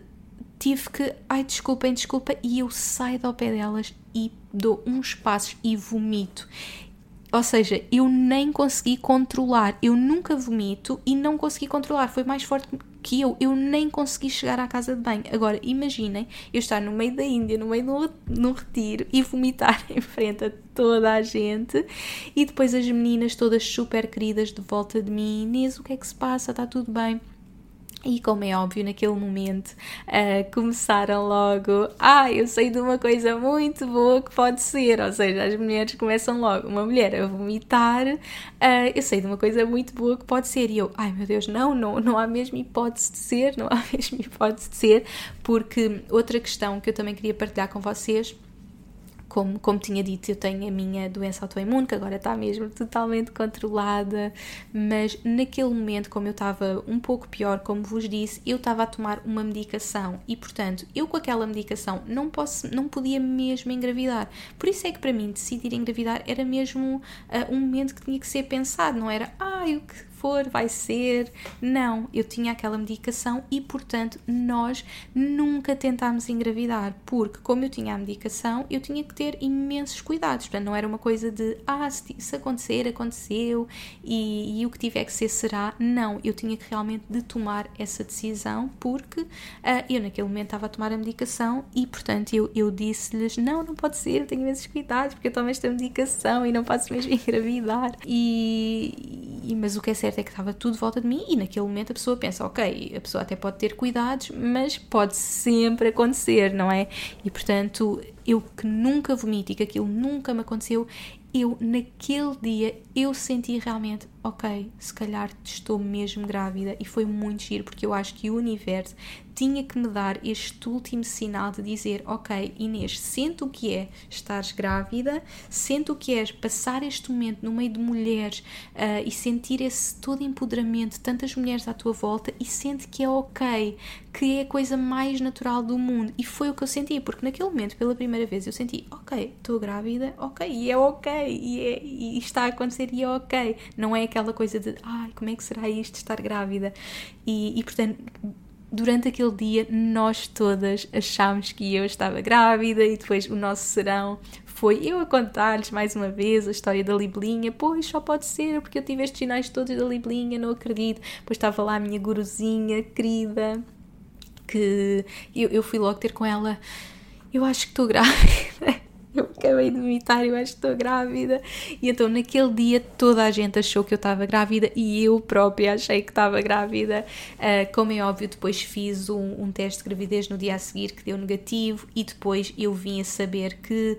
tive que, ai desculpem, desculpa, e eu saio do pé delas e dou uns passos e vomito. Ou seja, eu nem consegui controlar. Eu nunca vomito e não consegui controlar. Foi mais forte que eu. Eu nem consegui chegar à casa de banho. Agora, imaginem eu estar no meio da Índia, no meio de um retiro e vomitar em frente a toda a gente e depois as meninas todas super queridas de volta de mim. Inês, o que é que se passa? Está tudo bem? E como é óbvio, naquele momento uh, começaram logo, ah, eu sei de uma coisa muito boa que pode ser, ou seja, as mulheres começam logo, uma mulher a vomitar, uh, eu sei de uma coisa muito boa que pode ser, e eu, ai meu Deus, não, não, não há mesmo hipótese de ser, não há mesmo hipótese de ser, porque outra questão que eu também queria partilhar com vocês como, como tinha dito, eu tenho a minha doença autoimune, que agora está mesmo totalmente controlada, mas naquele momento, como eu estava um pouco pior, como vos disse, eu estava a tomar uma medicação e, portanto, eu com aquela medicação não, posso, não podia mesmo engravidar. Por isso é que para mim decidir engravidar era mesmo uh, um momento que tinha que ser pensado, não era, ah, o que for, vai ser. Não, eu tinha aquela medicação e, portanto, nós nunca tentámos engravidar, porque, como eu tinha a medicação, eu tinha que ter imensos cuidados. Portanto, não era uma coisa de, ah, se, se acontecer, aconteceu e, e, o que tiver que ser será. Não, eu tinha que realmente de tomar essa decisão, porque uh, eu naquele momento estava a tomar a medicação e, portanto, eu, eu disse-lhes: não, não pode ser, tenho imensos cuidados, porque eu tomo esta medicação e não posso mesmo engravidar. E, e mas o que é certo certo é que estava tudo de volta de mim e naquele momento a pessoa pensa, ok, a pessoa até pode ter cuidados, mas pode sempre acontecer, não é? E portanto, eu que nunca vomito e que aquilo nunca me aconteceu, eu naquele dia eu senti realmente, ok, se calhar estou mesmo grávida e foi muito giro porque eu acho que o universo tinha que me dar este último sinal de dizer: Ok, Inês, sente o que é estares grávida, sente o que é passar este momento no meio de mulheres uh, e sentir esse todo empoderamento, tantas mulheres à tua volta e sente que é ok, que é a coisa mais natural do mundo. E foi o que eu senti, porque naquele momento, pela primeira vez, eu senti: Ok, estou grávida, ok, e é ok, e, é, e está a acontecer e é ok. Não é coisa de ai, como é que será isto estar grávida? E, e portanto durante aquele dia nós todas achámos que eu estava grávida e depois o nosso serão foi eu a contar-lhes mais uma vez a história da libelinha, pois só pode ser porque eu tive estes sinais todos da libelinha, não acredito. Depois estava lá a minha guruzinha querida, que eu, eu fui logo ter com ela, eu acho que estou grávida eu acabei de vomitar, eu acho que estou grávida. E então naquele dia toda a gente achou que eu estava grávida e eu própria achei que estava grávida. Uh, como é óbvio, depois fiz um, um, teste de gravidez no dia a seguir que deu negativo e depois eu vim a saber que,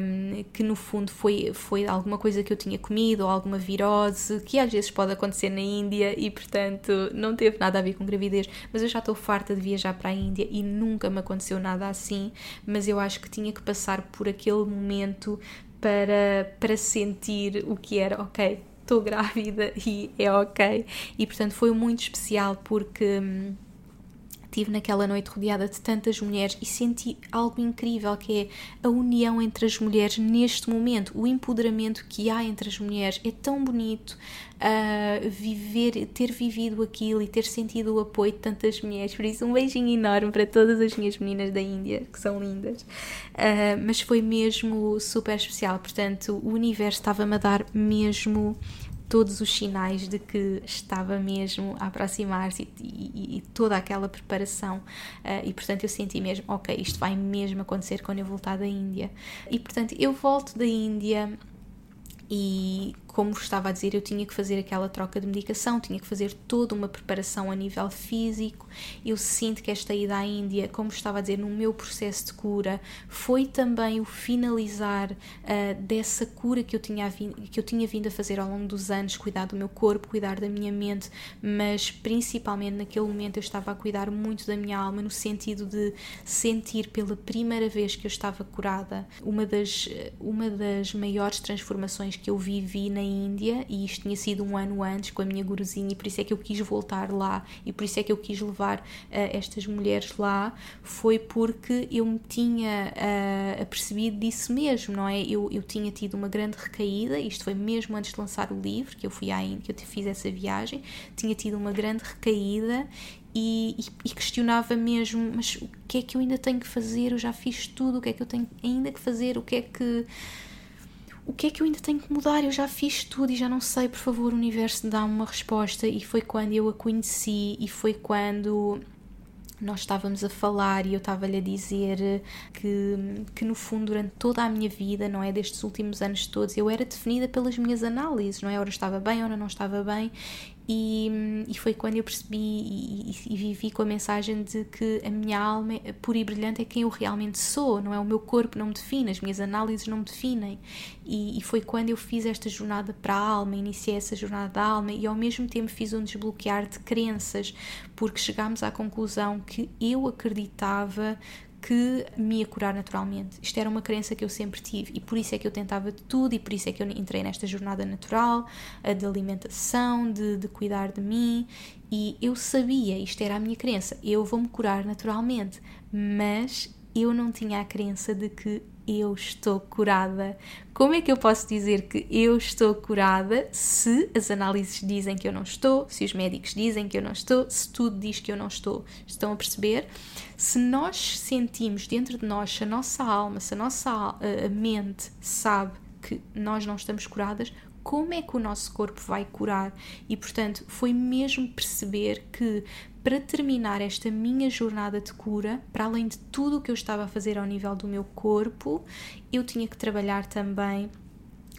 um, que no fundo foi, foi alguma coisa que eu tinha comido ou alguma virose, que às vezes pode acontecer na Índia e portanto não teve nada a ver com gravidez. Mas eu já estou farta de viajar para a Índia e nunca me aconteceu nada assim. Mas eu acho que tinha que passar por aqui aquele momento para, para sentir o que era, ok, estou grávida e é ok. E portanto foi muito especial porque. Hum, Estive naquela noite rodeada de tantas mulheres e senti algo incrível que é a união entre as mulheres neste momento, o empoderamento que há entre as mulheres. É tão bonito uh, viver, ter vivido aquilo e ter sentido o apoio de tantas mulheres. Por isso, um beijinho enorme para todas as minhas meninas da Índia, que são lindas. Uh, mas foi mesmo super especial. Portanto, o universo estava-me a dar mesmo todos os sinais de que estava mesmo a aproximar-se e, e, e, toda aquela preparação. Uh, e portanto eu senti mesmo, ok, isto vai mesmo acontecer quando eu voltar da Índia. E portanto eu volto da Índia e como estava a dizer, eu tinha que fazer aquela troca de medicação, tinha que fazer toda uma preparação a nível físico. Eu sinto que esta ida à Índia, como estava a dizer, no meu processo de cura, foi também o finalizar uh, dessa cura que eu, tinha que eu tinha vindo a fazer ao longo dos anos, cuidar do meu corpo, cuidar da minha mente, mas principalmente naquele momento eu estava a cuidar muito da minha alma, no sentido de sentir pela primeira vez que eu estava curada. Uma das, uma das maiores transformações que eu vivi na Índia e isto tinha sido um ano antes com a minha guruzinha e por isso é que eu quis voltar lá e por isso é que eu quis levar uh, estas mulheres lá foi porque eu me tinha uh, apercebido disso mesmo, não é? Eu, eu tinha tido uma grande recaída, isto foi mesmo antes de lançar o livro, que eu fui à Índia, que eu fiz essa viagem, tinha tido uma grande recaída e, e, e, questionava mesmo, mas o que é que eu ainda tenho que fazer? Eu já fiz tudo, o que é que eu tenho ainda que fazer? O que é que o que é que eu ainda tenho que mudar? Eu já fiz tudo e já não sei, por favor, o universo dá-me uma resposta. E foi quando eu a conheci e foi quando nós estávamos a falar e eu estava-lhe a dizer que, que, no fundo, durante toda a minha vida, não é? Destes últimos anos todos, eu era definida pelas minhas análises, não é? Ora estava bem, ora não estava bem, e, e foi quando eu percebi e, e, vivi com a mensagem de que a minha alma pura e brilhante é quem eu realmente sou, não é? O meu corpo não me define, as minhas análises não me definem. E, e foi quando eu fiz esta jornada para a alma, iniciei essa jornada da alma e ao mesmo tempo fiz um desbloquear de crenças, porque chegámos à conclusão que eu acreditava que me ia curar naturalmente. Isto era uma crença que eu sempre tive e por isso é que eu tentava de tudo e por isso é que eu entrei nesta jornada natural de alimentação, de, de cuidar de mim e eu sabia, isto era a minha crença, eu vou-me curar naturalmente, mas eu não tinha a crença de que eu estou curada. Como é que eu posso dizer que eu estou curada se as análises dizem que eu não estou, se os médicos dizem que eu não estou, se tudo diz que eu não estou? Estão a perceber? Se nós sentimos dentro de nós, se a nossa alma, se a nossa a mente sabe que nós não estamos curadas, como é que o nosso corpo vai curar? E portanto, foi mesmo perceber que para terminar esta minha jornada de cura, para além de tudo o que eu estava a fazer ao nível do meu corpo, eu tinha que trabalhar também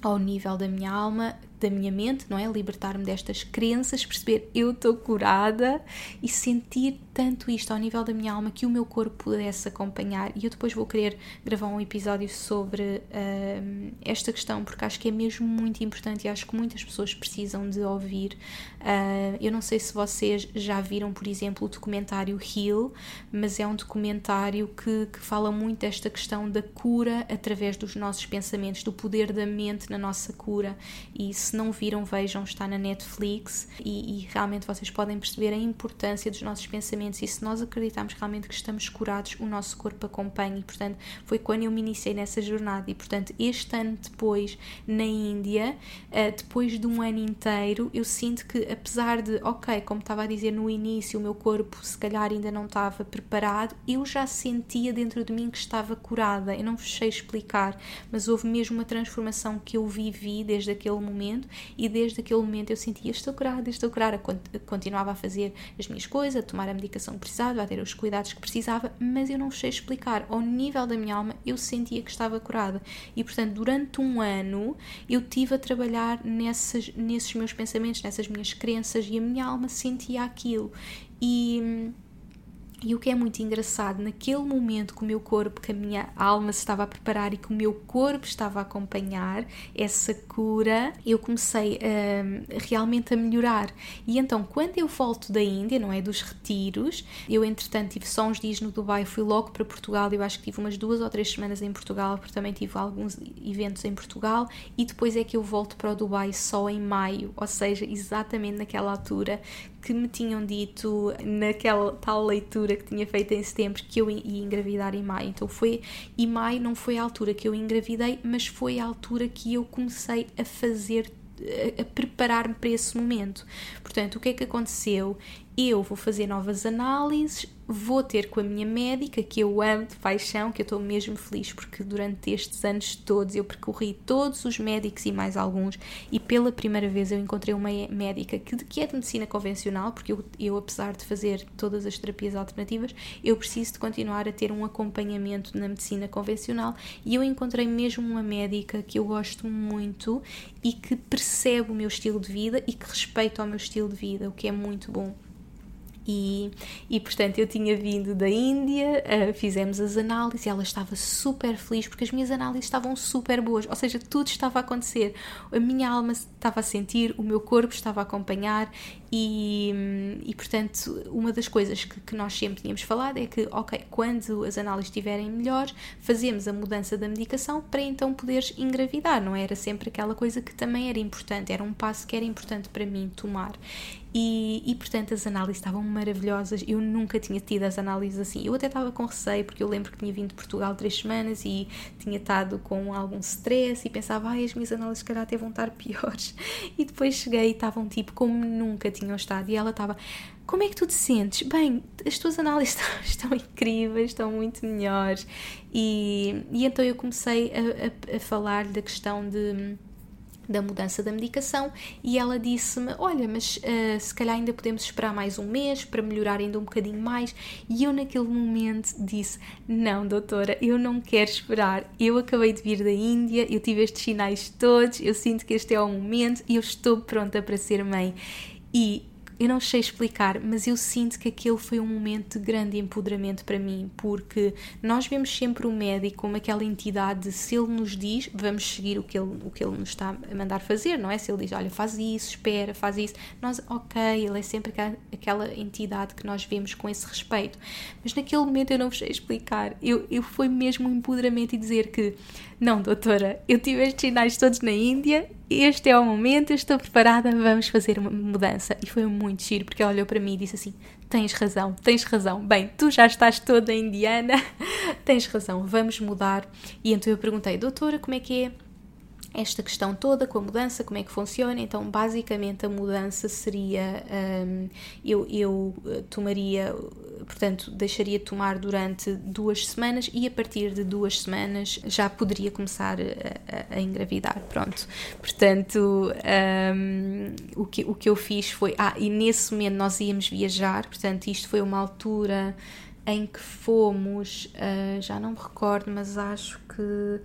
ao nível da minha alma, da minha mente, não é? Libertar-me destas crenças, perceber eu estou curada e sentir tanto isto ao nível da minha alma que o meu corpo pudesse acompanhar. E eu depois vou querer gravar um episódio sobre uh, esta questão, porque acho que é mesmo muito importante e acho que muitas pessoas precisam de ouvir. Uh, eu não sei se vocês já viram, por exemplo, o documentário Heal, mas é um documentário que, que fala muito desta questão da cura através dos nossos pensamentos, do poder da mente na nossa cura. E se não viram, vejam, está na Netflix e, e realmente vocês podem perceber a importância dos nossos pensamentos e se nós acreditarmos realmente que estamos curados, o nosso corpo acompanha e, portanto, foi quando eu me iniciei nessa jornada e, portanto, este ano depois, na Índia, uh, depois de um ano inteiro, eu sinto que, apesar de, ok, como estava a dizer no início, o meu corpo se calhar ainda não estava preparado, eu já sentia dentro de mim que estava curada. Eu não vos sei explicar, mas houve mesmo uma transformação que eu vivi desde aquele momento e desde aquele momento eu sentia estou curada, estou curada. Continuava a fazer as minhas coisas, a tomar a medicação que precisava, a ter os cuidados que precisava, mas eu não sei explicar. Ao nível da minha alma, eu sentia que estava curada. E, portanto, durante um ano, eu tive a trabalhar nessas, nesses meus pensamentos, nessas minhas crenças, e a minha alma sentia aquilo. E e o que é muito engraçado, naquele momento que o meu corpo, que a minha alma se estava a preparar e que o meu corpo estava a acompanhar essa cura, eu comecei um, realmente a melhorar. E então, quando eu volto da Índia, não é? Dos retiros, eu entretanto tive só uns dias no Dubai, fui logo para Portugal, eu acho que tive umas duas ou três semanas em Portugal, porque também tive alguns eventos em Portugal, e depois é que eu volto para o Dubai só em maio, ou seja, exatamente naquela altura que me tinham dito naquela tal leitura que tinha feito em setembro que eu ia engravidar em maio. Então foi, e maio não foi a altura que eu engravidei, mas foi a altura que eu comecei a fazer a preparar-me para esse momento. Portanto, o que é que aconteceu? Eu vou fazer novas análises, vou ter com a minha médica, que eu amo de paixão, que eu estou mesmo feliz porque durante estes anos todos eu percorri todos os médicos e mais alguns, e pela primeira vez eu encontrei uma médica que, que é de medicina convencional, porque eu, eu, apesar de fazer todas as terapias alternativas, eu preciso de continuar a ter um acompanhamento na medicina convencional, e eu encontrei mesmo uma médica que eu gosto muito e que percebe o meu estilo de vida e que respeita o meu estilo de vida, o que é muito bom. E, e portanto eu tinha vindo da Índia, uh, fizemos as análises e ela estava super feliz porque as minhas análises estavam super boas, ou seja, tudo estava a acontecer. A minha alma estava a sentir, o meu corpo estava a acompanhar e, e portanto, uma das coisas que, que, nós sempre tínhamos falado é que, ok, quando as análises estiverem melhores, fazemos a mudança da medicação para então poderes engravidar, não era sempre aquela coisa que também era importante, era um passo que era importante para mim tomar. E, e, portanto as análises estavam maravilhosas. Eu nunca tinha tido as análises assim. Eu até estava com receio, porque eu lembro que tinha vindo de Portugal três semanas e tinha estado com algum stress e pensava, ai, as minhas análises, se calhar, até vão estar piores. E depois cheguei e estavam tipo como nunca tinham estado. E ela estava, como é que tu te sentes? Bem, as tuas análises estão, estão incríveis, estão muito melhores. E, e então eu comecei a, a, a falar da questão de da mudança da medicação e ela disse-me: Olha, mas uh, se calhar ainda podemos esperar mais um mês para melhorar ainda um bocadinho mais. E eu, naquele momento, disse: Não, doutora, eu não quero esperar. Eu acabei de vir da Índia, eu tive estes sinais todos, eu sinto que este é o momento e eu estou pronta para ser mãe. E eu não sei explicar, mas eu sinto que aquele foi um momento de grande empoderamento para mim, porque nós vemos sempre o médico como aquela entidade de se ele nos diz, vamos seguir o que ele, o que ele nos está a mandar fazer, não é? Se ele diz, olha, faz isso, espera, faz isso, nós, ok, ele é sempre aquela entidade que nós vemos com esse respeito. Mas naquele momento eu não vos sei explicar, eu, eu foi mesmo um empoderamento e dizer que, não, doutora, eu tive estes sinais todos na Índia este é o momento, eu estou preparada, vamos fazer uma mudança. E foi muito giro, porque ela olhou para mim e disse assim: Tens razão, tens razão. Bem, tu já estás toda indiana, tens razão, vamos mudar. E então eu perguntei, doutora, como é que é? Esta questão toda com a mudança, como é que funciona. Então, basicamente, a mudança seria: um, eu, eu eh, tomaria, portanto, deixaria de tomar durante duas semanas e a partir de duas semanas já poderia começar a, a, a engravidar. Pronto. Portanto, um, o, que, o que eu fiz foi. Ah, e nesse momento nós íamos viajar, portanto, isto foi uma altura em que fomos, uh, já não me recordo, mas acho que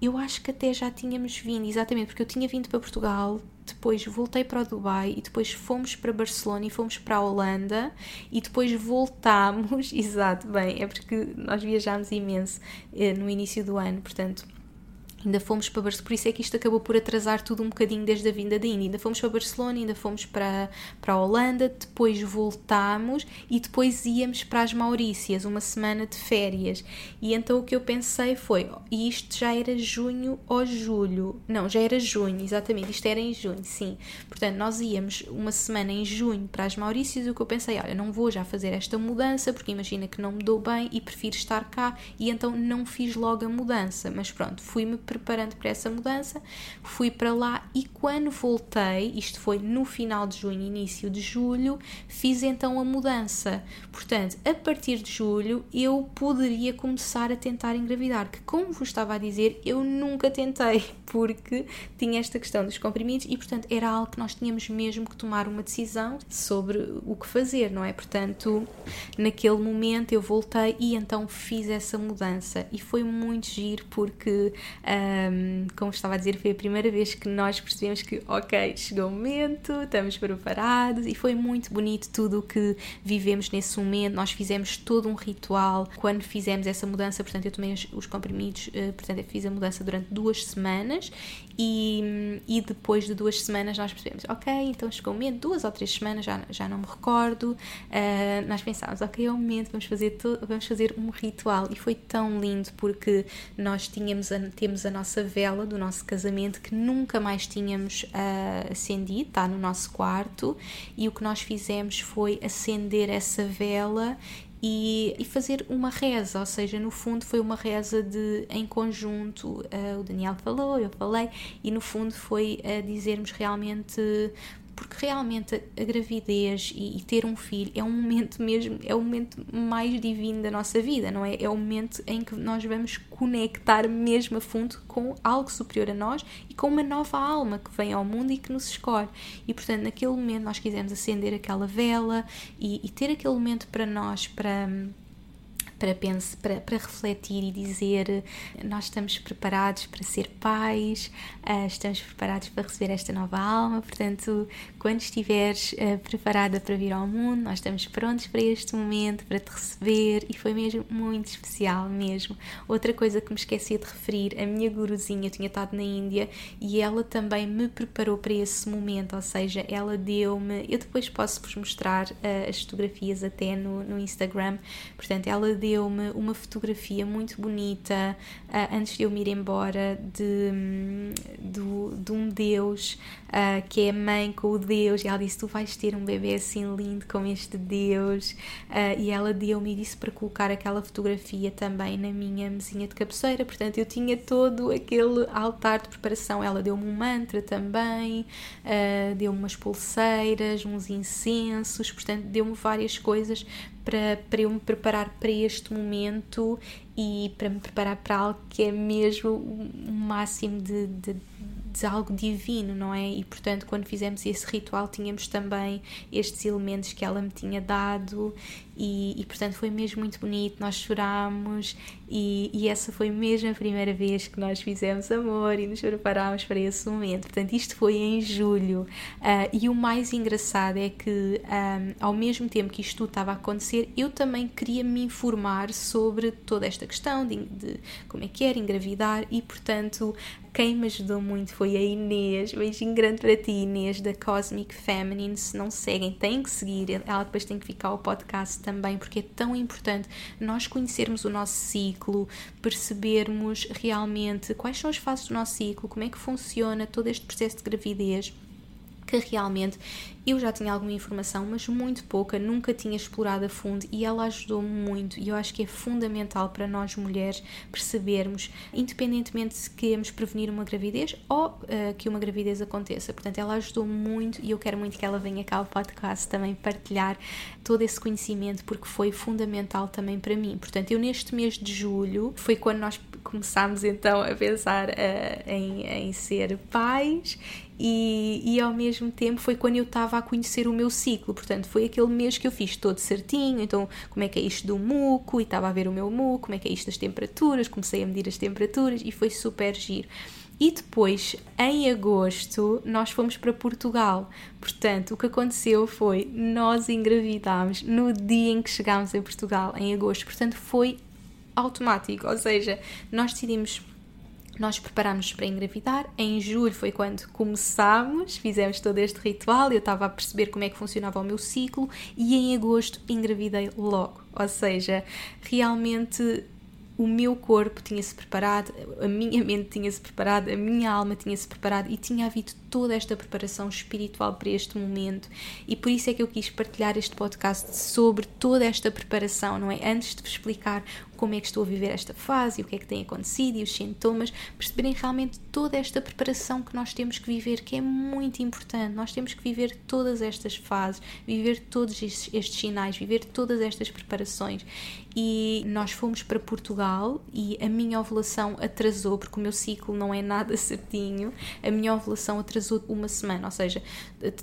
eu acho que até já tínhamos vindo, exatamente, porque eu tinha vindo para Portugal, depois voltei para o Dubai e depois fomos para Barcelona e fomos para a Holanda e depois voltámos, exato, bem, é porque nós viajámos imenso eh, no início do ano, portanto Ainda fomos para Barcelona, por isso é que isto acabou por atrasar tudo um bocadinho desde a vinda da Índia. Ainda fomos para Barcelona, ainda fomos para, para a Holanda, depois voltámos e depois íamos para as Maurícias, uma semana de férias. E então o que eu pensei foi, e isto já era junho ou julho, não, já era junho, exatamente, isto era em junho, sim. Portanto, nós íamos uma semana em junho para as Maurícias e o que eu pensei, olha, não vou já fazer esta mudança, porque imagina que não me dou bem e prefiro estar cá, e então não fiz logo a mudança, mas pronto, fui-me preparando para essa mudança, fui para lá e quando voltei, isto foi no final de junho, início de julho, fiz então a mudança. Portanto, a partir de julho eu poderia começar a tentar engravidar, que como vos estava a dizer, eu nunca tentei, porque tinha esta questão dos comprimidos e, portanto, era algo que nós tínhamos mesmo que tomar uma decisão sobre o que fazer, não é? Portanto, naquele momento eu voltei e então fiz essa mudança e foi muito giro porque um, como estava a dizer, foi a primeira vez que nós percebemos que, ok, chegou o momento, estamos preparados e foi muito bonito tudo o que vivemos nesse momento. Nós fizemos todo um ritual quando fizemos essa mudança, portanto, eu tomei os, os comprimidos, uh, portanto, eu fiz a mudança durante duas semanas e, e depois de duas semanas nós percebemos, ok, então chegou o momento, duas ou três semanas, já, já não me recordo, uh, nós pensámos, ok, é o momento, vamos fazer, vamos fazer um ritual. E foi tão lindo porque nós tínhamos a, temos a nossa vela do nosso casamento que nunca mais tínhamos uh, acendido, está no nosso quarto, e o que nós fizemos foi acender essa vela e, e, fazer uma reza, ou seja, no fundo foi uma reza de em conjunto. Uh, o Daniel falou, eu falei, e no fundo foi a dizermos realmente porque realmente a, gravidez e, e, ter um filho é um momento mesmo, é o momento mais divino da nossa vida, não é? É o momento em que nós vamos conectar mesmo a fundo com algo superior a nós e com uma nova alma que vem ao mundo e que nos escolhe. E portanto, naquele momento nós quisemos acender aquela vela e, e ter aquele momento para nós, para para, pense, para, para refletir e dizer nós estamos preparados para ser pais, uh, estamos preparados para receber esta nova alma, portanto, quando estiveres uh, preparada para vir ao mundo, nós estamos prontos para este momento, para te receber e foi mesmo muito especial mesmo. Outra coisa que me esqueci de referir, a minha guruzinha, tinha estado na Índia e ela também me preparou para esse momento, ou seja, ela deu-me, eu depois posso-vos mostrar uh, as fotografias até no, no Instagram, portanto, ela deu deu-me uma fotografia muito bonita uh, antes de eu me ir embora de, de, de um Deus uh, que é mãe com o Deus, e ela disse: Tu vais ter um bebê assim lindo como este Deus. Uh, e ela deu-me e disse para colocar aquela fotografia também na minha mesinha de cabeceira. Portanto, eu tinha todo aquele altar de preparação. Ela deu-me um mantra também, deu-me umas pulseiras, uns incensos, portanto, deu-me várias coisas para, para eu me preparar para este momento e para me preparar para algo que é mesmo o máximo de, de de algo divino, não é? E portanto, quando fizemos esse ritual, tínhamos também estes elementos que ela me tinha dado, e, e portanto foi mesmo muito bonito. Nós chorámos, e, e, essa foi mesmo a primeira vez que nós fizemos amor e nos preparámos para esse momento. Portanto, isto foi em julho, uh, e o mais engraçado é que, um, ao mesmo tempo que isto tudo estava a acontecer, eu também queria me informar sobre toda esta questão de, de como é que era engravidar, e portanto quem me ajudou muito foi a Inês. Beijinho grande para ti, Inês, da Cosmic Feminine. Se não seguem, têm que seguir. Ela depois tem que ficar o podcast também, porque é tão importante nós conhecermos o nosso ciclo, percebermos realmente quais são as fases do nosso ciclo, como é que funciona todo este processo de gravidez que realmente eu já tinha alguma informação, mas muito pouca, nunca tinha explorado a fundo e ela ajudou-me muito. E eu acho que é fundamental para nós mulheres percebermos, independentemente se queremos prevenir uma gravidez ou uh, que uma gravidez aconteça. Portanto, ela ajudou-me muito e eu quero muito que ela venha cá ao podcast também partilhar todo esse conhecimento, porque foi fundamental também para mim. Portanto, eu neste mês de julho foi quando nós começámos então a pensar uh, em, em ser pais e, e ao mesmo tempo foi quando eu estava a conhecer o meu ciclo, portanto foi aquele mês que eu fiz todo certinho, então como é que é isto do muco, e estava a ver o meu muco, como é que é isto das temperaturas, comecei a medir as temperaturas e foi super giro. E depois, em agosto, nós fomos para Portugal. Portanto, o que aconteceu foi nós engravidámos no dia em que chegámos a Portugal, em agosto. Portanto, foi automático, ou seja, nós decidimos nós preparámos para engravidar. Em julho foi quando começámos, fizemos todo este ritual. Eu estava a perceber como é que funcionava o meu ciclo e em agosto engravidei logo. Ou seja, realmente o meu corpo tinha-se preparado, a minha mente tinha-se preparado, a minha alma tinha-se preparado e tinha havido toda esta preparação espiritual para este momento. E por isso é que eu quis partilhar este podcast sobre toda esta preparação, não é? Antes de vos explicar como é que estou a viver esta fase e o que é que tem acontecido e os sintomas, perceberem realmente toda esta preparação que nós temos que viver, que é muito importante. Nós temos que viver todas estas fases, viver todos estes, estes sinais, viver todas estas preparações. E nós fomos para Portugal e a minha ovulação atrasou, porque o meu ciclo não é nada certinho, a minha ovulação atrasou uma semana, ou seja,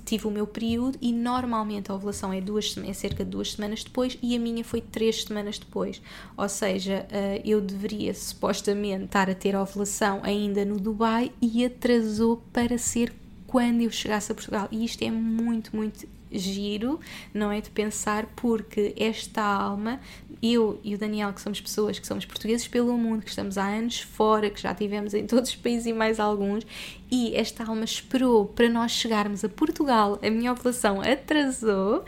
tive o meu período e normalmente a ovulação é, duas, é cerca de duas semanas depois e a minha foi três semanas depois. Ou seja, seja, uh, eu deveria supostamente estar a ter ovulação ainda no Dubai e atrasou para ser quando eu chegasse a Portugal. E isto é muito, muito giro, não é? De pensar, porque esta alma, eu e o Daniel, que somos pessoas que somos portugueses pelo mundo, que estamos há anos fora, que já tivemos em todos os países e mais alguns, e esta alma esperou para nós chegarmos a Portugal, a minha ovulação atrasou,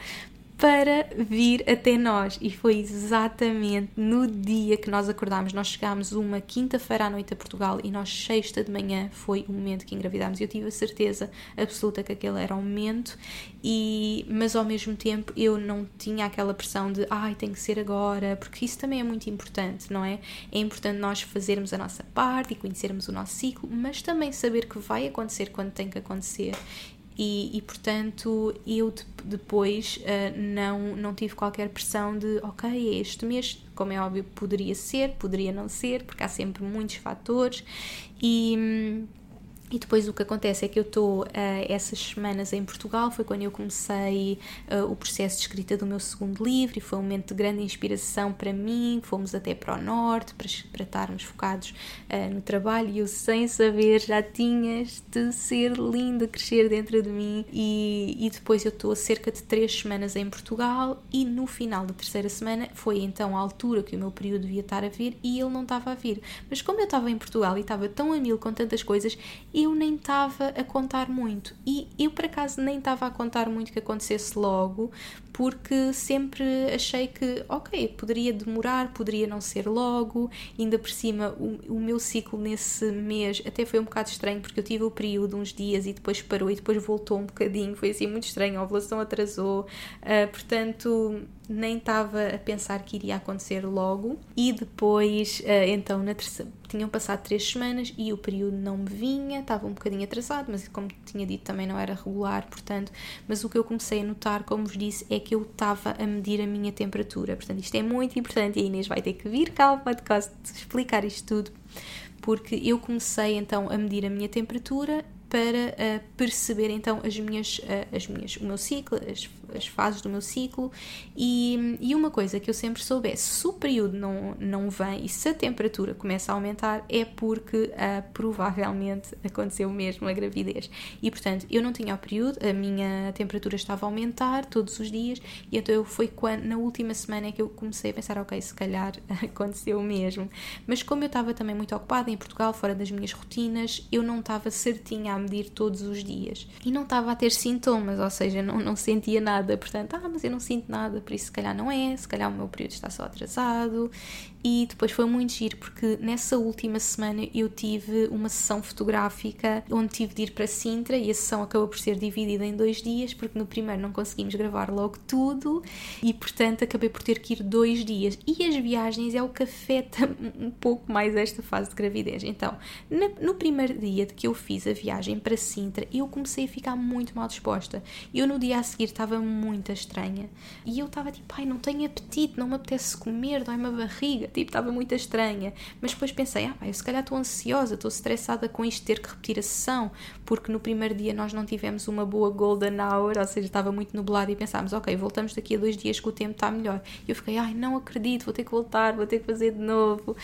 para vir até nós. E foi exatamente no dia que nós acordámos. Nós chegámos uma quinta-feira à noite a Portugal e nós, sexta de manhã, foi o momento que engravidámos. Eu tive a certeza absoluta que aquele era o momento, e, mas ao mesmo tempo eu não tinha aquela pressão de ai, tem que ser agora, porque isso também é muito importante, não é? É importante nós fazermos a nossa parte e conhecermos o nosso ciclo, mas também saber que vai acontecer quando tem que acontecer e, e portanto eu de, depois uh, não, não tive qualquer pressão de ok, é este mês, como é óbvio, poderia ser, poderia não ser, porque há sempre muitos fatores e. E depois o que acontece é que eu estou uh, essas semanas em Portugal, foi quando eu comecei uh, o processo de escrita do meu segundo livro e foi um momento de grande inspiração para mim. Fomos até para o norte para, para estarmos focados uh, no trabalho e eu, sem saber, já tinhas de ser lindo, crescer dentro de mim. E, e depois eu estou cerca de três semanas em Portugal e no final da terceira semana foi então a altura que o meu período devia estar a vir e ele não estava a vir. Mas como eu estava em Portugal e estava tão a mil com tantas coisas, eu nem estava a contar muito. E eu, por acaso, nem estava a contar muito que acontecesse logo, porque sempre achei que, ok, poderia demorar, poderia não ser logo, ainda por cima o, o meu ciclo nesse mês até foi um bocado estranho, porque eu tive o período uns dias e depois parou e depois voltou um bocadinho, foi assim muito estranho, a ovulação atrasou, uh, portanto nem estava a pensar que iria acontecer logo. E depois, uh, então na terceira, tinham passado três semanas e o período não me vinha, estava um bocadinho atrasado, mas como tinha dito também não era regular, portanto, mas o que eu comecei a notar, como vos disse, é que eu estava a medir a minha temperatura. Portanto, isto é muito importante e a Inês vai ter que vir cá ao podcast explicar isto tudo, porque eu comecei então a medir a minha temperatura para uh, perceber então as minhas, uh, as minhas, o meu ciclo, as, as fases do meu ciclo. E, e uma coisa que eu sempre soube é se o período não, não vem e se a temperatura começa a aumentar é porque uh, provavelmente aconteceu mesmo a gravidez. E portanto eu não tinha o período, a minha temperatura estava a aumentar todos os dias e então foi quando na última semana é que eu comecei a pensar ok, se calhar aconteceu mesmo. Mas como eu estava também muito ocupada em Portugal, fora das minhas rotinas eu não estava certinha medir todos os dias. E não estava a ter sintomas, ou seja, não, não sentia nada. Portanto, ah, mas eu não sinto nada, por isso se calhar não é, se calhar o meu período está só atrasado. E depois foi muito giro porque nessa última semana eu tive uma sessão fotográfica onde tive de ir para Sintra e a sessão acabou por ser dividida em dois dias porque no primeiro não conseguimos gravar logo tudo e portanto acabei por ter que ir dois dias. E as viagens é o que afeta um pouco mais esta fase de gravidez. Então, no primeiro dia de que eu fiz a viagem para Sintra, eu comecei a ficar muito mal disposta. Eu no dia a seguir estava muito estranha e eu estava tipo, ai, não tenho apetite, não me apetece comer, dói-me a barriga. Tipo, estava muito estranha. Mas depois pensei, ah, eu se calhar estou ansiosa, estou estressada com isto ter que repetir a sessão, porque no primeiro dia nós não tivemos uma boa golden hour, ou seja, estava muito nublado e pensámos, ok, voltamos daqui a dois dias que o tempo está melhor. E eu fiquei, ai, não acredito, vou ter que voltar, vou ter que fazer de novo.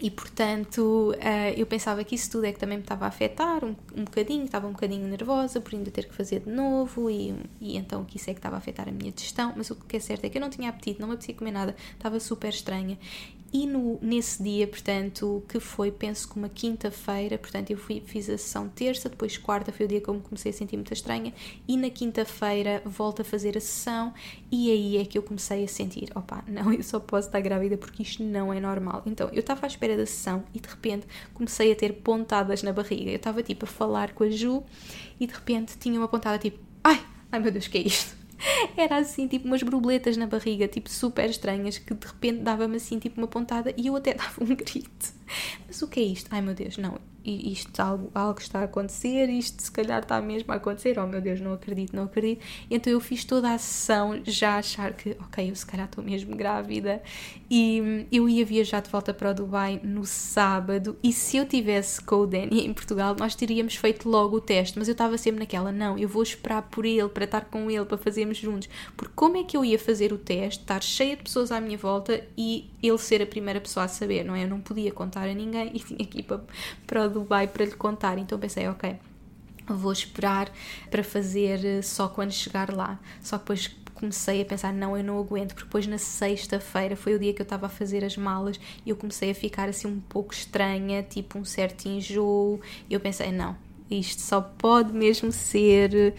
E portanto, uh, eu pensava que isso tudo é que também me estava a afetar um, um bocadinho, estava um bocadinho nervosa por ainda ter que fazer de novo, e, e então que isso é que estava a afetar a minha digestão. Mas o que é certo é que eu não tinha apetite, não me apetecia comer nada, estava super estranha. E no, nesse dia, portanto, que foi, penso que uma quinta-feira, portanto, eu fui, fiz a sessão terça, depois quarta foi o dia que eu me comecei a sentir muito estranha, e na quinta-feira volto a fazer a sessão, e aí é que eu comecei a sentir: opa, não, eu só posso estar grávida porque isto não é normal. Então, eu estava à espera da sessão e de repente comecei a ter pontadas na barriga. Eu estava tipo a falar com a Ju e de repente tinha uma pontada tipo: ai, ai meu Deus, o que é isto? Era assim, tipo umas borboletas na barriga, tipo super estranhas, que de repente dava-me assim, tipo uma pontada e eu até dava um grito. Mas o que é isto? Ai meu Deus, não, isto algo, algo está a acontecer, isto se calhar está mesmo a acontecer, oh meu Deus, não acredito, não acredito. Então eu fiz toda a sessão já a achar que, ok, eu se calhar estou mesmo grávida. E eu ia viajar de volta para o Dubai no sábado e se eu tivesse com o Danny em Portugal, nós teríamos feito logo o teste, mas eu estava sempre naquela, não, eu vou esperar por ele, para estar com ele, para fazermos juntos, porque como é que eu ia fazer o teste, estar cheia de pessoas à minha volta e ele ser a primeira pessoa a saber, não é? Eu não podia contar a ninguém e tinha que ir para, para o Dubai para lhe contar. Então pensei, ok, vou esperar para fazer eh, só quando chegar lá. Só que depois comecei a pensar, não, eu não aguento, porque depois na sexta-feira foi o dia que eu estava a fazer as malas e eu comecei a ficar assim um pouco estranha, tipo um certo enjoo, e eu pensei, não, isto só pode mesmo ser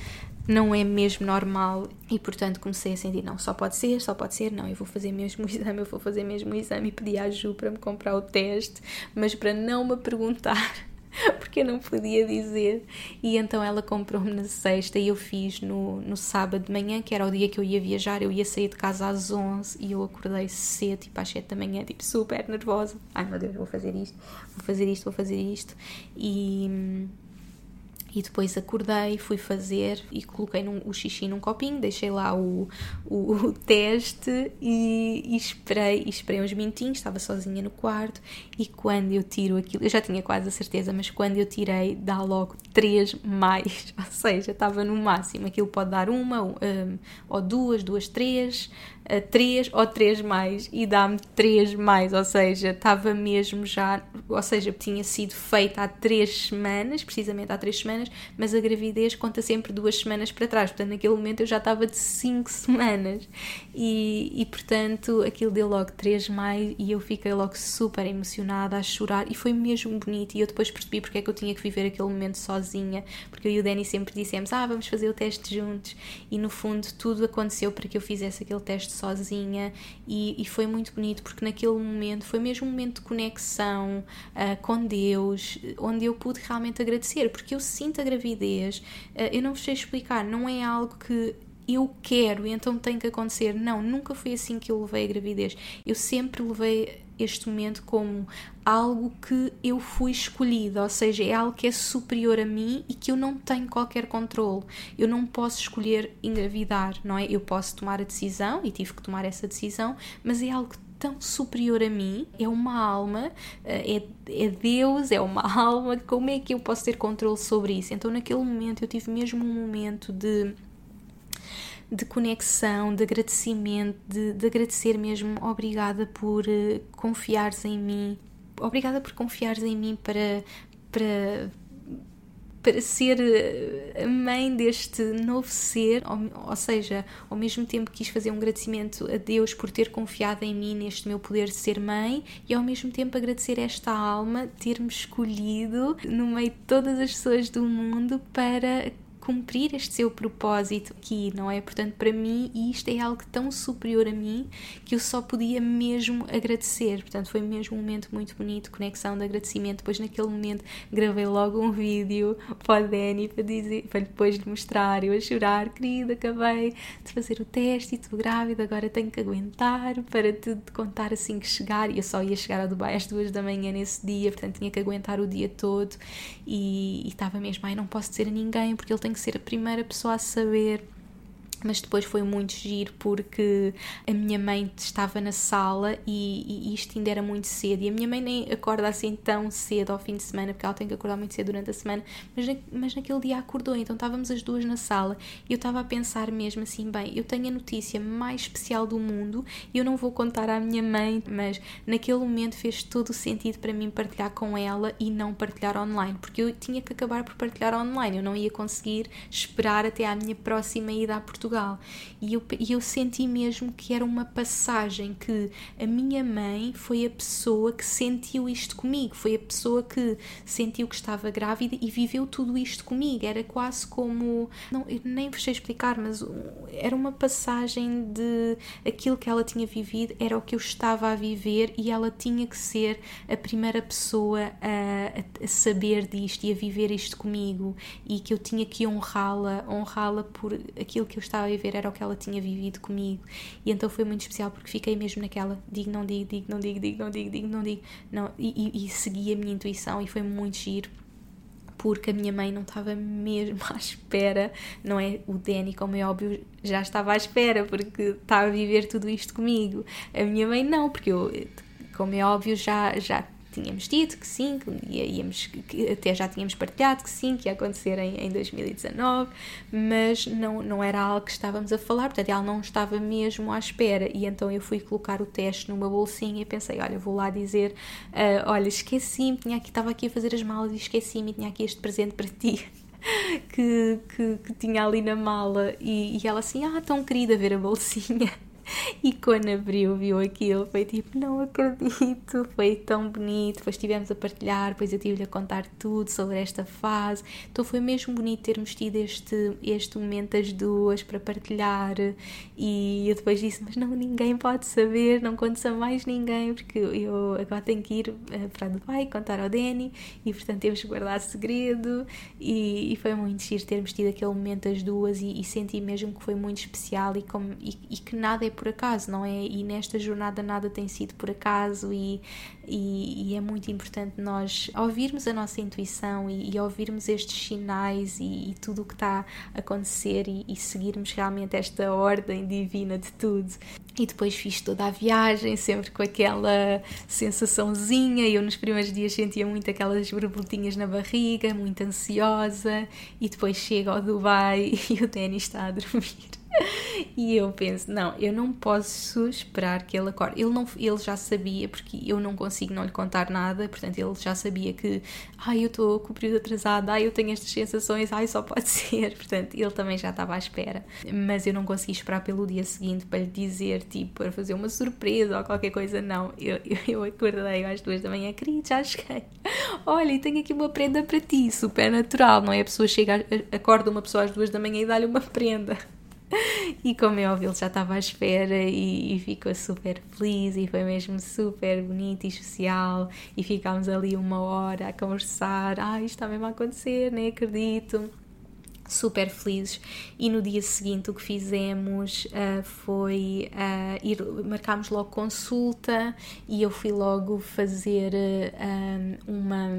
não é mesmo normal e portanto comecei a sentir, não, só pode ser, só pode ser, não, eu vou fazer mesmo o exame, eu vou fazer mesmo o exame e pedi à Ju para me comprar o teste, mas para não me perguntar porque eu não podia dizer. E então ela comprou-me na sexta e eu fiz no, no sábado de manhã, que era o dia que eu ia viajar. Eu ia sair de casa às 11 e eu acordei cedo, tipo às 7 da manhã, tipo super nervosa. Ai meu Deus, vou fazer isto, vou fazer isto, vou fazer isto. E e depois acordei, fui fazer e coloquei num, o xixi num copinho, deixei lá o, o, o teste e, e, esperei, e esperei uns minutinhos, estava sozinha no quarto e quando eu tiro aquilo, eu já tinha quase a certeza, mas quando eu tirei dá logo 3 mais, ou seja, estava no máximo, aquilo pode dar uma um, ou duas, duas, três, a 3 ou 3 mais e dá-me 3 mais, ou seja, estava mesmo já, ou seja, tinha sido feita há 3 semanas, precisamente há 3 semanas, mas a gravidez conta sempre 2 semanas para trás, portanto naquele momento eu já estava de 5 semanas. E, e portanto aquilo deu logo 3 mais e eu fiquei logo super emocionada a chorar e foi mesmo bonito e eu depois percebi porque é que eu tinha que viver aquele momento sozinha, porque eu e o Danny sempre dissemos, ah vamos fazer o teste juntos e no fundo tudo aconteceu para que eu fizesse aquele teste sozinha e, e, foi muito bonito porque naquele momento foi mesmo um momento de conexão uh, com Deus, onde eu pude realmente agradecer, porque eu sinto a gravidez, uh, eu não vos sei explicar, não é algo que eu quero então tem que acontecer. Não, nunca foi assim que eu levei a gravidez. Eu sempre levei este momento como algo que eu fui escolhida, ou seja, é algo que é superior a mim e que eu não tenho qualquer controle. Eu não posso escolher engravidar, não é? Eu posso tomar a decisão e tive que tomar essa decisão, mas é algo tão superior a mim, é uma alma, eh, é, é Deus, é uma alma, como é que eu posso ter controle sobre isso? Então, naquele momento, eu tive mesmo um momento de de conexão, de agradecimento, de, de agradecer mesmo. Obrigada por uh, confiares em mim. Obrigada por confiares em mim para, para, para ser eh, a mãe deste novo ser, ou, ou, seja, ao mesmo tempo quis fazer um agradecimento a Deus por ter confiado em mim neste meu poder de ser mãe e ao mesmo tempo agradecer esta alma ter-me escolhido no meio de todas as pessoas do mundo para cumprir este seu propósito aqui, não é? Portanto, para mim, isto é algo tão superior a mim que eu só podia mesmo agradecer. Portanto, foi mesmo um momento muito bonito, conexão de agradecimento. Depois, naquele momento, gravei logo um vídeo para a Dani para, dizer, para depois lhe mostrar. Eu a chorar, querida, acabei de fazer o teste e estou grávida, agora tenho que aguentar para te contar assim que chegar. E eu só ia chegar a Dubai às duas da manhã nesse dia, portanto, tinha que aguentar o dia todo e, e estava mesmo, ai, não posso dizer a ninguém porque ele tem que ser a primeira pessoa a saber. Mas depois foi muito giro porque a minha mãe estava na sala e, e, isto ainda era muito cedo. E a minha mãe nem acorda assim tão cedo ao fim de semana porque ela tem que acordar muito cedo durante a semana mas, mas naquele dia acordou então estávamos as duas na sala. E eu estava a pensar mesmo assim bem eu tenho a notícia mais especial do mundo e eu não vou contar à minha mãe mas naquele momento fez todo o sentido para mim partilhar com ela e não partilhar online porque eu tinha que acabar por partilhar online. Eu não ia conseguir esperar até à minha próxima ida a Portugal Portugal. E eu, eu senti mesmo que era uma passagem que a minha mãe foi a pessoa que sentiu isto comigo, foi a pessoa que sentiu que estava grávida e viveu tudo isto comigo. Era quase como. Não, nem vos sei explicar, mas era uma passagem de aquilo que ela tinha vivido, era o que eu estava a viver e ela tinha que ser a primeira pessoa a, a saber disto e a viver isto comigo e que eu tinha que honrá-la, honrá-la por aquilo que eu estava estava a viver era o que ela tinha vivido comigo. E então foi muito especial porque fiquei mesmo naquela: digo, não digo, digo, não digo, digo, não digo, digo, não digo. Não, e, e, e segui a minha intuição e foi muito giro porque a minha mãe não estava mesmo à espera, não é? O Danny, como é óbvio, já estava à espera porque estava a viver tudo isto comigo. A minha mãe não, porque eu, como é óbvio, já, já tínhamos dito que sim, que íamos, que até já tínhamos partilhado que sim, que ia acontecer em, em 2019, mas não, não era algo que estávamos a falar, portanto ela não estava mesmo à espera. E então eu fui colocar o teste numa bolsinha e pensei: olha, vou lá dizer, uh, olha, esqueci-me, tinha aqui, estava aqui a fazer as malas e esqueci-me, tinha aqui este presente para ti. Que, que, que, tinha ali na mala e, e ela assim, ah, tão querida ver a bolsinha E quando abriu, viu aquilo, foi tipo, não acredito, foi tão bonito. Depois estivemos a partilhar, depois eu tive-lhe a contar tudo sobre esta fase. Então foi mesmo bonito termos tido este, este momento as duas para partilhar. E eu depois disse, mas não, ninguém pode saber, não contes a mais ninguém, porque eu agora tenho que ir eh, para Dubai contar ao Danny e portanto temos que guardar segredo. E, e foi muito giro termos tido aquele momento as duas e, e senti mesmo que foi muito especial e, como, e, e que nada é por acaso, não é? E nesta jornada nada tem sido por acaso e, e, e é muito importante nós ouvirmos a nossa intuição e, e ouvirmos estes sinais e, tudo o que está a acontecer e, seguirmos realmente esta ordem divina de tudo. E depois fiz toda a viagem, sempre com aquela sensaçãozinha. Eu nos primeiros dias sentia muito aquelas borboletinhas na barriga, muito ansiosa. E depois chego ao Dubai e o Danny está a dormir. e eu penso, não, eu não posso esperar que ele acorde. Ele, não, ele já sabia, porque eu não consigo não lhe contar nada, portanto ele já sabia que, ai, eu estou com o período atrasado, ai, eu tenho estas sensações, ai, só pode ser. Portanto, ele também já estava à espera. Mas eu não consegui esperar pelo dia seguinte para lhe dizer, tipo, para fazer uma surpresa ou qualquer coisa, não. Eu, eu, eu acordei às duas da manhã, querido, já cheguei. Olha, tenho aqui uma prenda para ti, super natural, não é? A pessoa chega, acorda uma pessoa às duas da manhã e dá-lhe uma prenda. E como é óbvio, ele já estava à espera e, e, ficou super feliz e foi mesmo super bonito e social. E ficámos ali uma hora a conversar. Ah, isto está mesmo a acontecer, nem acredito super felizes e no dia seguinte o que fizemos uh, foi uh, ir marcámos logo consulta e eu fui logo fazer uh, uma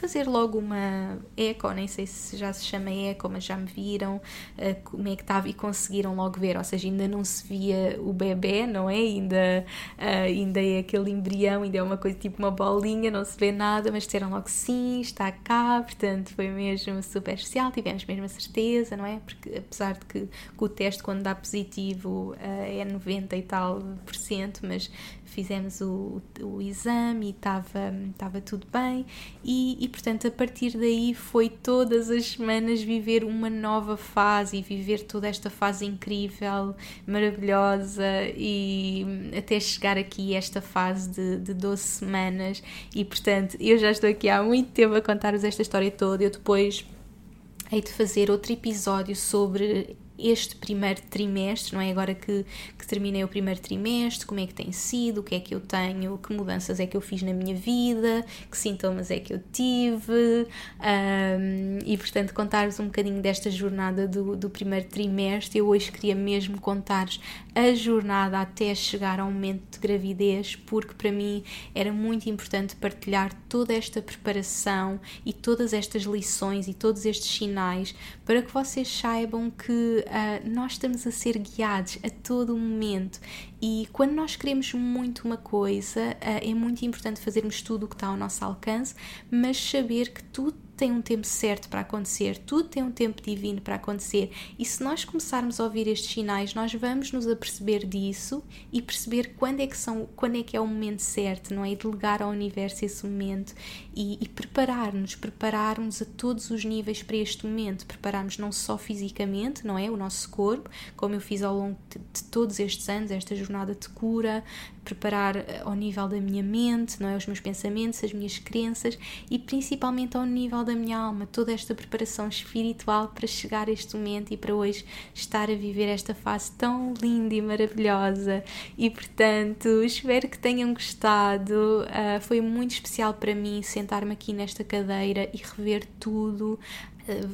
fazer logo uma eco, nem sei se já se chama eco, mas já me viram uh, como é que estava e conseguiram logo ver, ou seja, ainda não se via o bebê, não é? Ainda, uh, ainda é aquele embrião, ainda é uma coisa tipo uma bolinha, não se vê nada, mas disseram logo sim, está cá, portanto foi mesmo super especial, tivemos mesmo a certeza, não é? Porque apesar de que, que o teste quando dá positivo uh, é 90 e tal por cento, mas fizemos o, o exame e estava, tudo bem. E, e portanto a partir daí foi todas as semanas viver uma nova fase e viver toda esta fase incrível, maravilhosa e até chegar aqui esta fase de, de 12 semanas. E portanto eu já estou aqui há muito tempo a contar-vos esta história toda, eu depois hei de fazer outro episódio sobre este primeiro trimestre, não é? Agora que, que terminei o primeiro trimestre, como é que tem sido, o que é que eu tenho, que mudanças é que eu fiz na minha vida, que sintomas é que eu tive, um, e portanto contar-vos um bocadinho desta jornada do, do primeiro trimestre. Eu hoje queria mesmo contar-vos a jornada até chegar ao momento de gravidez, porque para mim era muito importante partilhar toda esta preparação e todas estas lições e todos estes sinais para que vocês saibam que uh, nós estamos a ser guiados a todo momento. E quando nós queremos muito uma coisa, uh, é muito importante fazermos tudo o que está ao nosso alcance, mas saber que tudo tem um tempo certo para acontecer, tudo tem um tempo divino para acontecer. E se nós começarmos a ouvir estes sinais, nós vamos nos aperceber disso e perceber quando é que são, quando é que é o momento certo, não é? E delegar ao universo esse momento e, e preparar-nos, prepararmos a todos os níveis para este momento, prepararmos não só fisicamente, não é? O nosso corpo, como eu fiz ao longo de, todos estes anos, esta jornada de cura, preparar eh, ao nível da minha mente, não é? Os meus pensamentos, as minhas crenças e principalmente ao nível da minha alma, toda esta preparação espiritual para chegar a este momento e para hoje estar a viver esta fase tão linda e maravilhosa. E portanto, espero que tenham gostado. Uh, foi muito especial para mim sentar-me aqui nesta cadeira e rever tudo,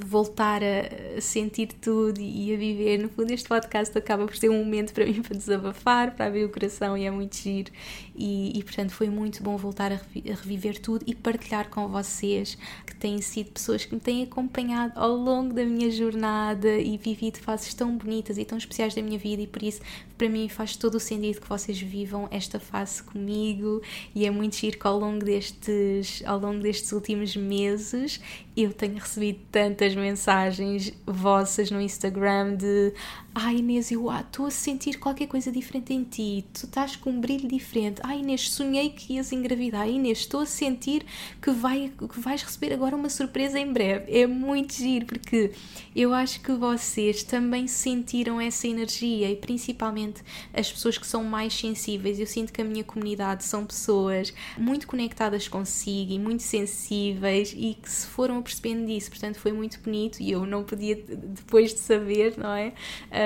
voltar a sentir tudo e a viver. No fundo, este podcast acaba por ser um momento para mim para desabafar, para abrir o coração e é muito giro. E, e portanto, foi muito bom voltar a, reviver tudo e partilhar com vocês, que têm sido pessoas que me têm acompanhado ao longo da minha jornada e vivido fases tão bonitas e tão especiais da minha vida. E por isso, para mim, faz todo o sentido que vocês vivam esta fase comigo. E é muito giro que ao longo destes, ao longo destes últimos meses eu tenho recebido tantas mensagens vossas no Instagram de Ai Inês, eu estou a sentir qualquer coisa diferente em ti, tu estás com um brilho diferente. Ai Inês, sonhei que ias engravidar. Inês, estou a sentir que, vai, que vais receber agora uma surpresa em breve. É muito giro porque eu acho que vocês também sentiram essa energia e principalmente as pessoas que são mais sensíveis. Eu sinto que a minha comunidade são pessoas muito conectadas consigo e muito sensíveis e que se foram percebendo disso. Portanto, foi muito bonito e eu não podia, depois de saber, não é?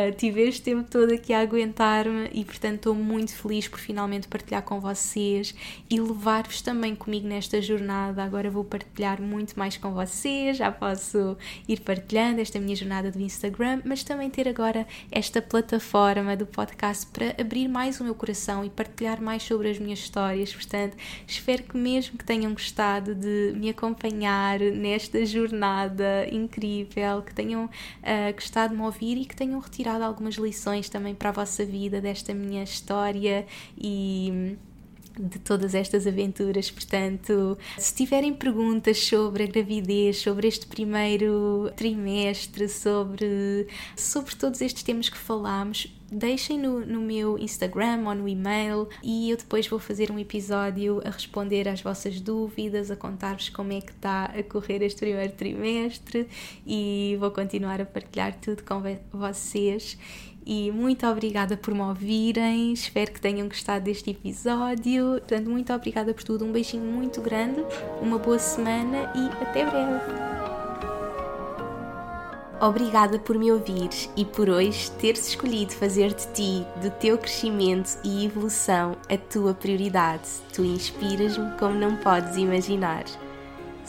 Uh, tive este tempo todo aqui a aguentar-me e, portanto, estou muito feliz por finalmente partilhar com vocês e levar-vos também comigo nesta jornada. Agora vou partilhar muito mais com vocês, já posso ir partilhando esta minha jornada do Instagram, mas também ter agora esta plataforma do podcast para abrir mais o meu coração e partilhar mais sobre as minhas histórias. Portanto, espero que mesmo que tenham gostado de me acompanhar nesta jornada incrível, que tenham uh, gostado de me ouvir e que tenham retirado algumas lições também para a vossa vida desta minha história e de todas estas aventuras. Portanto, se tiverem perguntas sobre a gravidez, sobre este primeiro trimestre, sobre, sobre todos estes temas que falámos, deixem no, no meu Instagram ou no e-mail e eu depois vou fazer um episódio a responder às vossas dúvidas, a contar-vos como é que está a correr este primeiro trimestre e vou continuar a partilhar tudo com vocês e muito obrigada por me ouvirem. Espero que tenham gostado deste episódio. Portanto, muito obrigada por tudo. Um beijinho muito grande, uma boa semana e até breve. Obrigada por me ouvires e por hoje teres escolhido fazer de ti, do teu crescimento e evolução, a tua prioridade. Tu inspiras-me como não podes imaginar.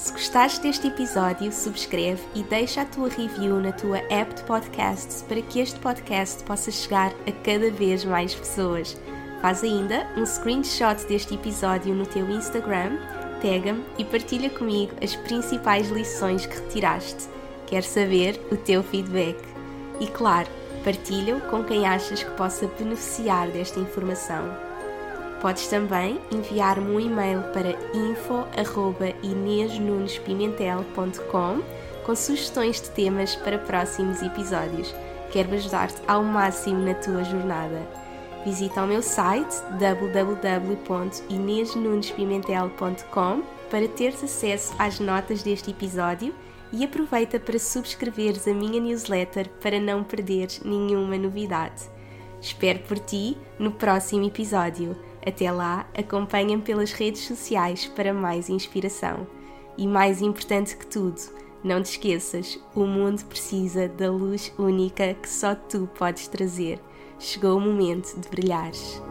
Se gostaste deste episódio, subscreve e deixa a tua review na tua app de podcasts para que este podcast possa chegar a cada vez mais pessoas. Faz ainda um screenshot deste episódio no teu Instagram, tag-me e partilha comigo as principais lições que retiraste. Quero saber o teu feedback. E claro, partilha-o com quem achas que possa beneficiar desta informação. Podes também enviar-me um e-mail para info.inesnunespimentel.com com sugestões de temas para próximos episódios. Quero ajudar-te ao máximo na tua jornada. Visita o meu site www.inesnunespimentel.com para teres acesso às notas deste episódio e aproveita para subscreveres a minha newsletter para não perderes nenhuma novidade. Espero por ti no próximo episódio. Até lá, acompanha-me pelas redes sociais para mais inspiração. E mais importante que tudo, não te esqueças, o mundo precisa da luz única que só tu podes trazer. Chegou o momento de brilhares.